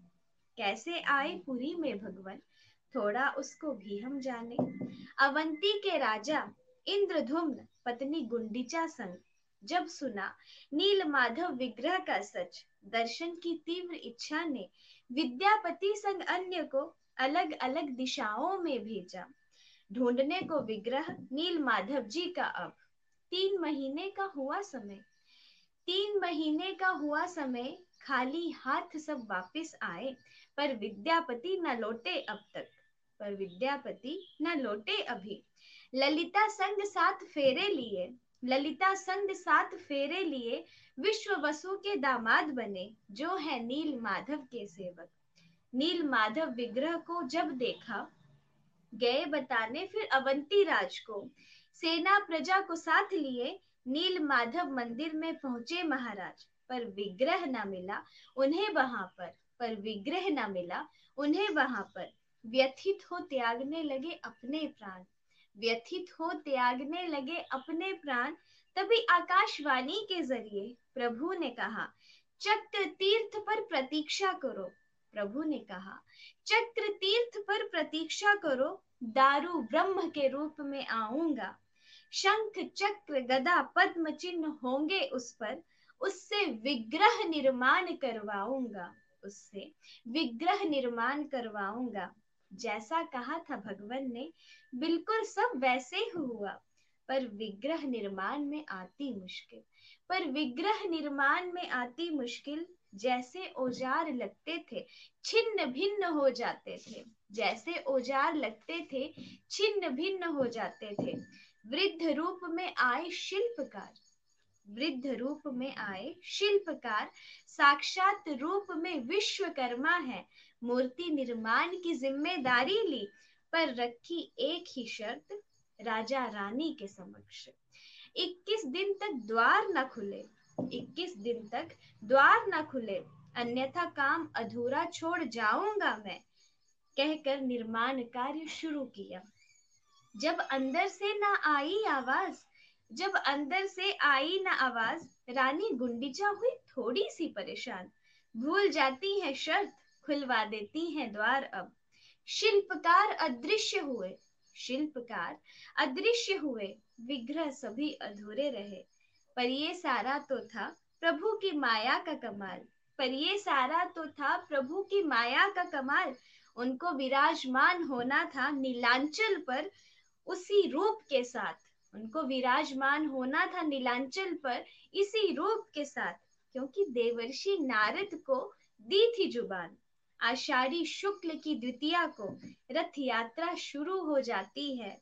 कैसे आए पुरी में भगवान? थोड़ा उसको भी हम जाने। अवंती के राजा इंद्रधुम्न, पत्नी गुंडीचा संग, जब सुना नील माधव विग्रह का सच, दर्शन की तीव्र इच्छा ने विद्यापति संग अन्य को अलग अलग दिशाओं में भेजा। ढूँढने को विग्रह, नील माधव जी का अब। तीन महीने का हुआ समय। तीन महीने का हुआ समय, खाली हाथ सब वापस आए, पर विद्यापति न लौटे अब तक। पर विद्यापति न लौटे अभी। ललिता संग साथ फेरे लिए, ललिता संग साथ फेरे लिए, विश्व वसु के दामाद बने, जो है नील माधव के सेवक। नील माधव विग्रह को जब देखा, गए बताने फिर अवंती राज को। सेना प्रजा को साथ लिए नील माधव मंदिर में पहुँचे महाराज। पर विग्रह न मिला उन्हें वहाँ पर पर विग्रह न मिला उन्हें वहाँ पर। व्यथित हो त्यागने लगे अपने प्राण। व्यथित हो त्यागने लगे अपने प्राण। तभी आकाशवाणी के ज़रिए प्रभु ने कहा, चक्र तीर्थ पर प्रतीक्षा करो। प्रभु ने कहा, चक्र तीर्थ पर प्रतीक्षा करो, दारू ब्रह्म के रूप में आऊँगा। शंख, चक्र, गदा, पद्म चिन्ह होंगे उस पर, उससे विग्रह निर्माण करवाऊँगा, उससे विग्रह निर्माण करवाऊँगा। जैसा कहा था भगवान ने, बिल्कुल सब वैसे ही हुआ, पर विग्रह निर्माण में आती मुश्किल, पर विग्रह निर्माण में आती मुश्किल जैसे औज़ार लगते थे, छिन्न भिन्न हो जाते थे। जैसे औज़ार लगते थे, छिन्न भिन्न हो जाते थे। वृद्ध रूप में आए शिल्पकार। वृद्ध रूप में आए शिल्पकार। साक्षात रूप में विश्वकर्मा है। मूर्ति निर्माण की ज़िम्मेदारी ली, पर रखी एक ही शर्त, राजा रानी के समक्ष। 21 दिन तक द्वार न खुले। 21 दिन तक द्वार न खुले, अन्यथा काम अधूरा छोड़ जाऊँगा मैं, कहकर निर्माण कार्य शुरू किया। जब अंदर से न आई आवाज़, जब अंदर से आई न आवाज़, रानी गुंडीचा हुई थोड़ी सी परेशान। भूल जाती है शर्त, खुलवा देती है द्वार अब। शिल्पकार अदृश्य हुए, शिल्पकार अदृश्य हुए, विग्रह सभी अधूरे रहे। पर ये सारा तो था प्रभु की माया का कमाल। पर ये सारा तो था प्रभु की माया का कमाल। उनको विराजमान होना था नीलांचल पर उसी रूप के साथ। उनको विराजमान होना था नीलांचल पर इसी रूप के साथ, क्योंकि देवर्षि नारद को दी थी ज़ुबान। आषाढ़ी शुक्ल की द्वितीया को रथ यात्रा शुरू हो जाती है।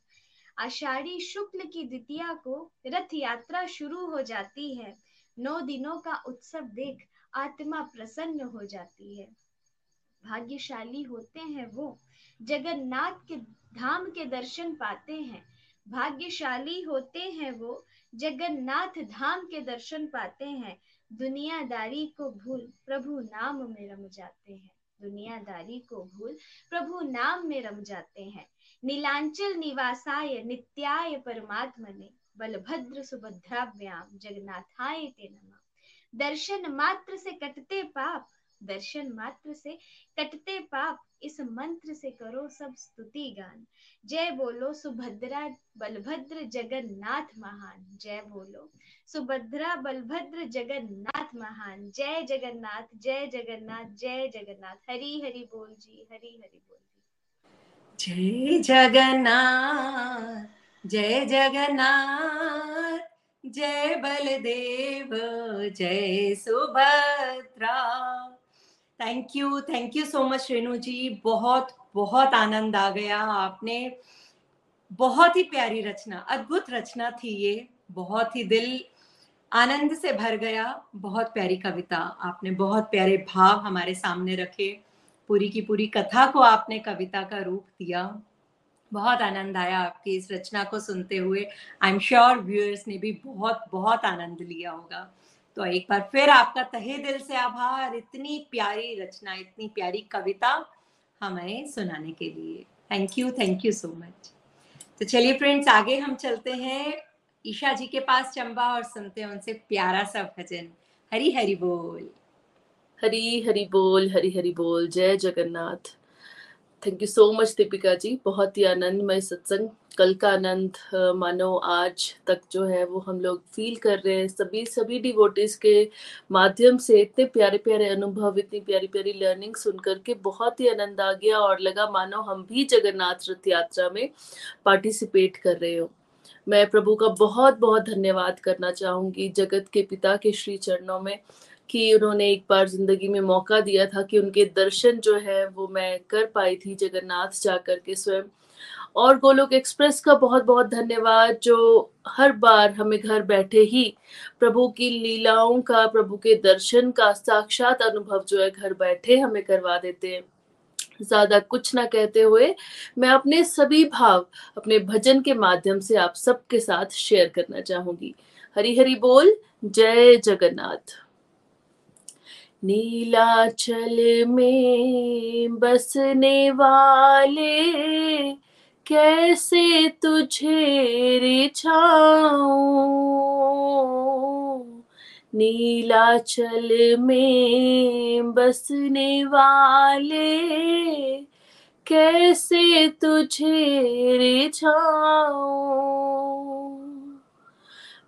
आषाढ़ी शुक्ल की द्वितीया को रथ यात्रा शुरू हो जाती है। नौ दिनों का उत्सव देख आत्मा प्रसन्न हो जाती है। भाग्यशाली होते हैं वो। जगन्नाथ के धाम के दर्शन पाते हैं। भाग्यशाली होते हैं वो। जगन्नाथ धाम के दर्शन पाते हैं। दुनियादारी को भूल प्रभु नाम में रम जाते हैं। दुनियादारी को भूल प्रभु नाम में रम जाते हैं। नीलांचल निवासाय नित्याय परमात्मने, बलभद्र सुभद्राभ्याम जगन्नाथाय ते नमा। दर्शन मात्र से कटते पाप, दर्शन मात्र से कटते पाप, इस मंत्र से करो सब स्तुति गान। जय बोलो सुभद्रा बलभद्र जगन्नाथ महान, जय बोलो सुभद्रा बलभद्र जगन्नाथ महान, जय जगन्नाथ जय जगन्नाथ जय जगन्नाथ। हरी हरि बोल जी, हरी हरि बोल। जय जगन्नाथ जय जगन्नाथ, जय बलदेव, जय Subhadra. Thank you thank you so much Renu ji. बहुत बहुत आनंद आ गया आपने। बहुत ही प्यारी रचना, अद्भुत रचना थी ये। बहुत ही दिल आनंद से भर गया। बहुत प्यारी कविता आपने, बहुत प्यारे भाव हमारे सामने रखे। पूरी की पूरी कथा को आपने कविता का रूप दिया। बहुत आनंद आया आपकी इस रचना को सुनते हुए। आई एम श्योर व्यूअर्स ने भी बहुत बहुत आनंद लिया होगा। तो एक बार फिर आपका तहे दिल से आभार। इतनी प्यारी रचना, इतनी प्यारी कविता हमें सुनाने के लिए। Thank you thank you so much तो चलिए फ्रेंड्स आगे हम चलते हैं। ईशा जी के पास चंबा और सुनते हैं उनसे प्यारा सा भजन। हरी हरी बोल। हरी हरी बोल, हरी हरी बोल, जय Jagannath. Thank you so much Deepika ji. बहुत ही आनंदमय सत्संग। कल का आनंद मानो आज तक जो है वो हम लोग फील कर रहे हैं। सभी सभी डिवोटिस के माध्यम से इतने प्यारे प्यारे अनुभव, इतनी प्यारी प्यारी लर्निंग सुन करके बहुत ही आनंद आ गया और लगा मानो हम भी जगन्नाथ रथ यात्रा में पार्टिसिपेट कर रहे हो। मैं प्रभु का बहुत बहुत धन्यवाद करना चाहूँगी जगत के पिता के श्री चरणों में। कि उन्होंने एक बार ज़िंदगी में मौका दिया था कि उनके दर्शन जो है वो मैं कर पाई थी जगन्नाथ जाकर के स्वयं। और गोलोक एक्सप्रेस का बहुत बहुत धन्यवाद, जो हर बार हमें घर बैठे ही प्रभु की लीलाओं का, प्रभु के दर्शन का साक्षात अनुभव जो है घर बैठे हमें करवा देते हैं। ज़्यादा कुछ ना कहते हुए मैं अपने सभी भाव अपने भजन के माध्यम से आप सबके साथ शेयर करना चाहूँगी। हरी हरी बोल, जय जगन्नाथ। नीलाचल में बसने वाले, कैसे तुझे रिछाऊं नीलाचल में बसने वाले, कैसे तुझे रिछाऊं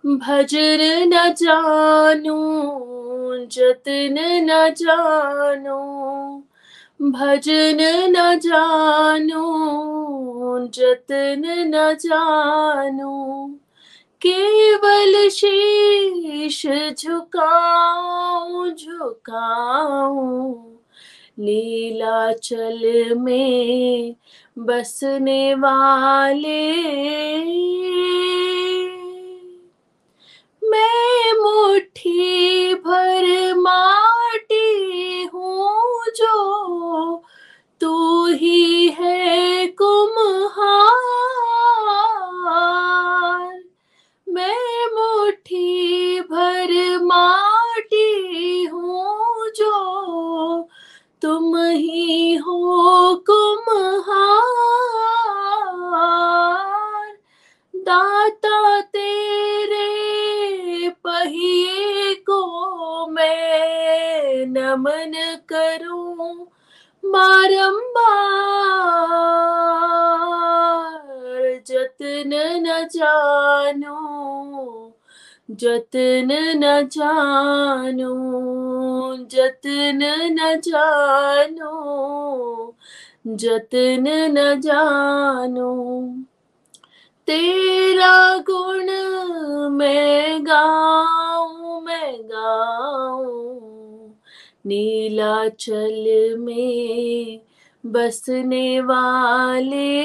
भजन न जानू जतन न जानो, भजन न जानो, जतन न जानो, केवल शीश झुकाऊं झुकाऊं, नीलाचल में बसने वाले। मैं मुट्ठी भर माटी हूँ जो तू ही है कुम्हार। मैं मुट्ठी भर माटी हूँ जो तुम ही हो कुम्हार। दाता नमन करूँ बारंबार जतन न जानो, जतन न जानो, जतन न जानो, जतन न जानो। तेरा गुण मैं गाऊं मैं गाऊं। नीलाचल में बसने वाले।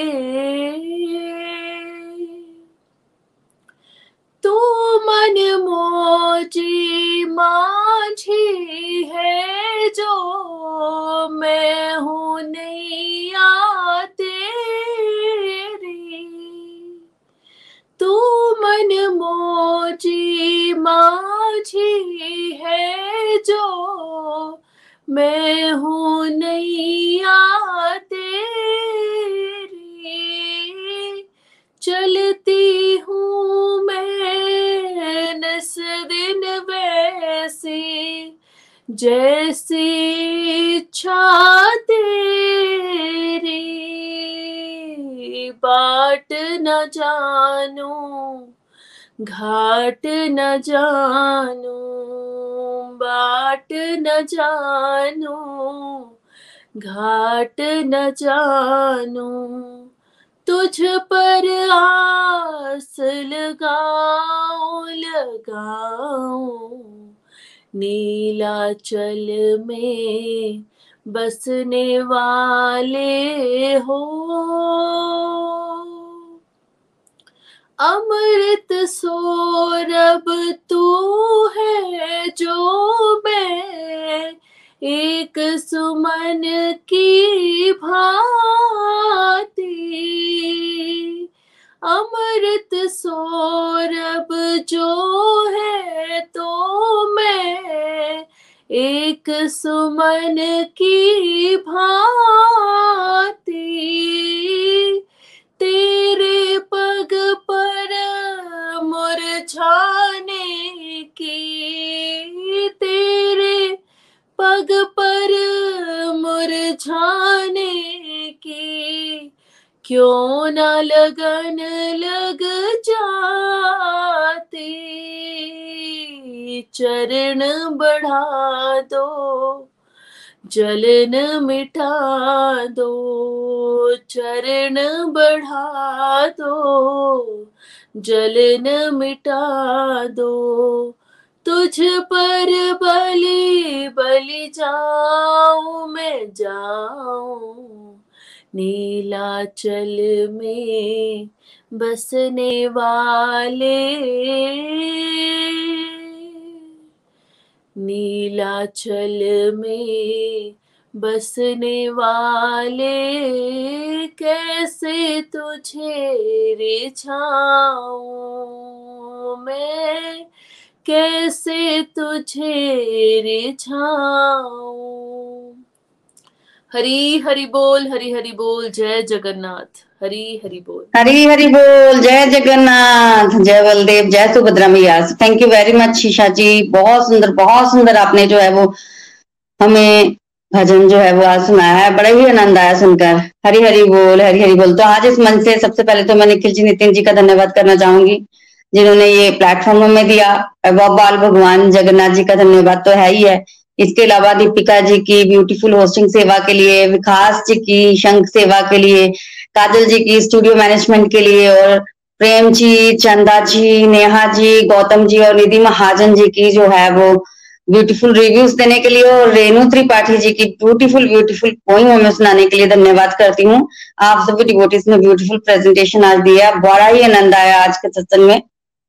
तू मन मोजी माझी है जो मैं हूँ नहीं तेरी। तू मन मोजी माझी है जो मैं हूँ नैया तेरी। चलती हूँ मैं नस दिन वैसी, जैसी इच्छा तेरी। बाट न जानो, घाट न जानो, बाट न जानो, घाट न जानो। तुझ पर आस लगाओ लगाओ नीलाचल में बसने वाले हो। अमृत सौरभ तू है जो मैं, एक सुमन की भांति। अमृत सौरभ जो है तो मैं एक सुमन की भांति, तेरे पग पर मुरझाने की, तेरे पग पर मुरझाने की। क्यों न लगन लग जाती? चरण बढ़ा दो, जलन मिटा दो, चरण बढ़ा दो, जलन मिटा दो। तुझ पर बलि बलि जाऊँ, मैं जाऊँ, नीलाचल में बसने वाले। नीलाचल में बसने वाले कैसे तुझे रिझाऊं मैं? कैसे तुझे रिझाऊं? हरी हरि बोल, हरी हरि बोल, जय जगन्नाथ। हरी हरि बोल। हरी हरि बोल, जय जगन्नाथ। जय बलदेव, जय सुभद्रा मैया। थैंक यू वेरी मच शीशा जी। बहुत सुंदर बहुत सुंदर आपने जो है वो हमें भजन जो है वो आज सुनाया है। बड़ा ही आनंद आया सुनकर। हरी हरि बोल, हरी हरि बोल। तो आज इस मंच से सबसे पहले तो मैं निखिल जी, नितिन जी का धन्यवाद करना चाहूँगी, जिन्होंने ये प्लेटफॉर्म हमें दिया। बाल भगवान, जगन्नाथ जी का धन्यवाद तो है ही है। इसके अलावा दीपिका जी की ब्यूटीफुल होस्टिंग सेवा के लिए, विकास जी की शंख सेवा के लिए, काजल जी की स्टूडियो मैनेजमेंट के लिए और प्रेम जी, चंदा जी, नेहा जी, गौतम जी और निधि महाजन जी की जो है वो ब्यूटीफुल रिव्यूज़ देने के लिए और रेणु त्रिपाठी जी की ब्यूटीफुल ब्यूटीफुल पोइम हमें सुनाने के लिए धन्यवाद करती हूँ। आप सभी डिवोटीज ने ब्यूटीफुल प्रेजेंटेशन आज दिया। बड़ा ही आनंद आया आज के सत्संग में।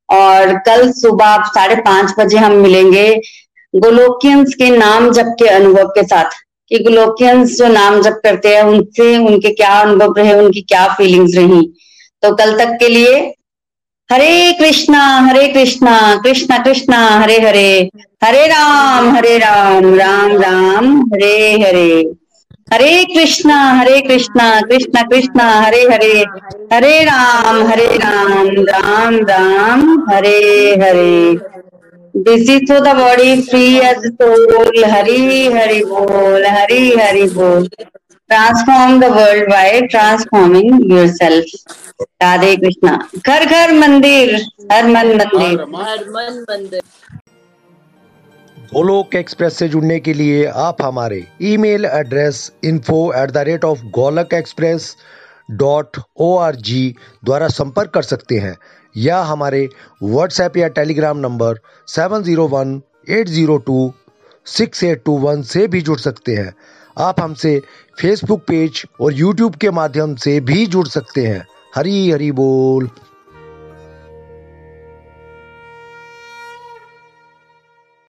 और कल सुबह साढ़े पाँच बजे हम मिलेंगे। गोलोकियंस के नाम जप के अनुभव के साथ, कि गोलोकियंस जो नाम जप करते हैं, उनसे उनके क्या अनुभव रहे, उनकी क्या फीलिंग्स रही। तो कल तक के लिए, Hare Krishna Hare Krishna Krishna Krishna, Hare Hare Hare Ram Hare Ram Ram Ram, Hare Hare. Hare Krishna Hare Krishna Krishna Krishna, Hare Hare Hare Ram Hare Ram Ram Ram, Hare Hare. This is to the body free as soul. Hari hari bol hari hari bol. Transform the world by transforming yourself. Radhe Krishna घर घर मंदिर हर मन मंदिर हर मन मंदिर Golok express से जुड़ने के लिए आप हमारे email address info at the rate of Golok Express dot O R G द्वारा संपर्क कर सकते हैं। या हमारे व्हाट्सएप या Telegram number seven zero one eight zero two six eight two one से भी जुड़ सकते हैं। आप हमसे फेसबुक पेज और यूट्यूब के माध्यम से भी जुड़ सकते हैं। हरी हरी बोल।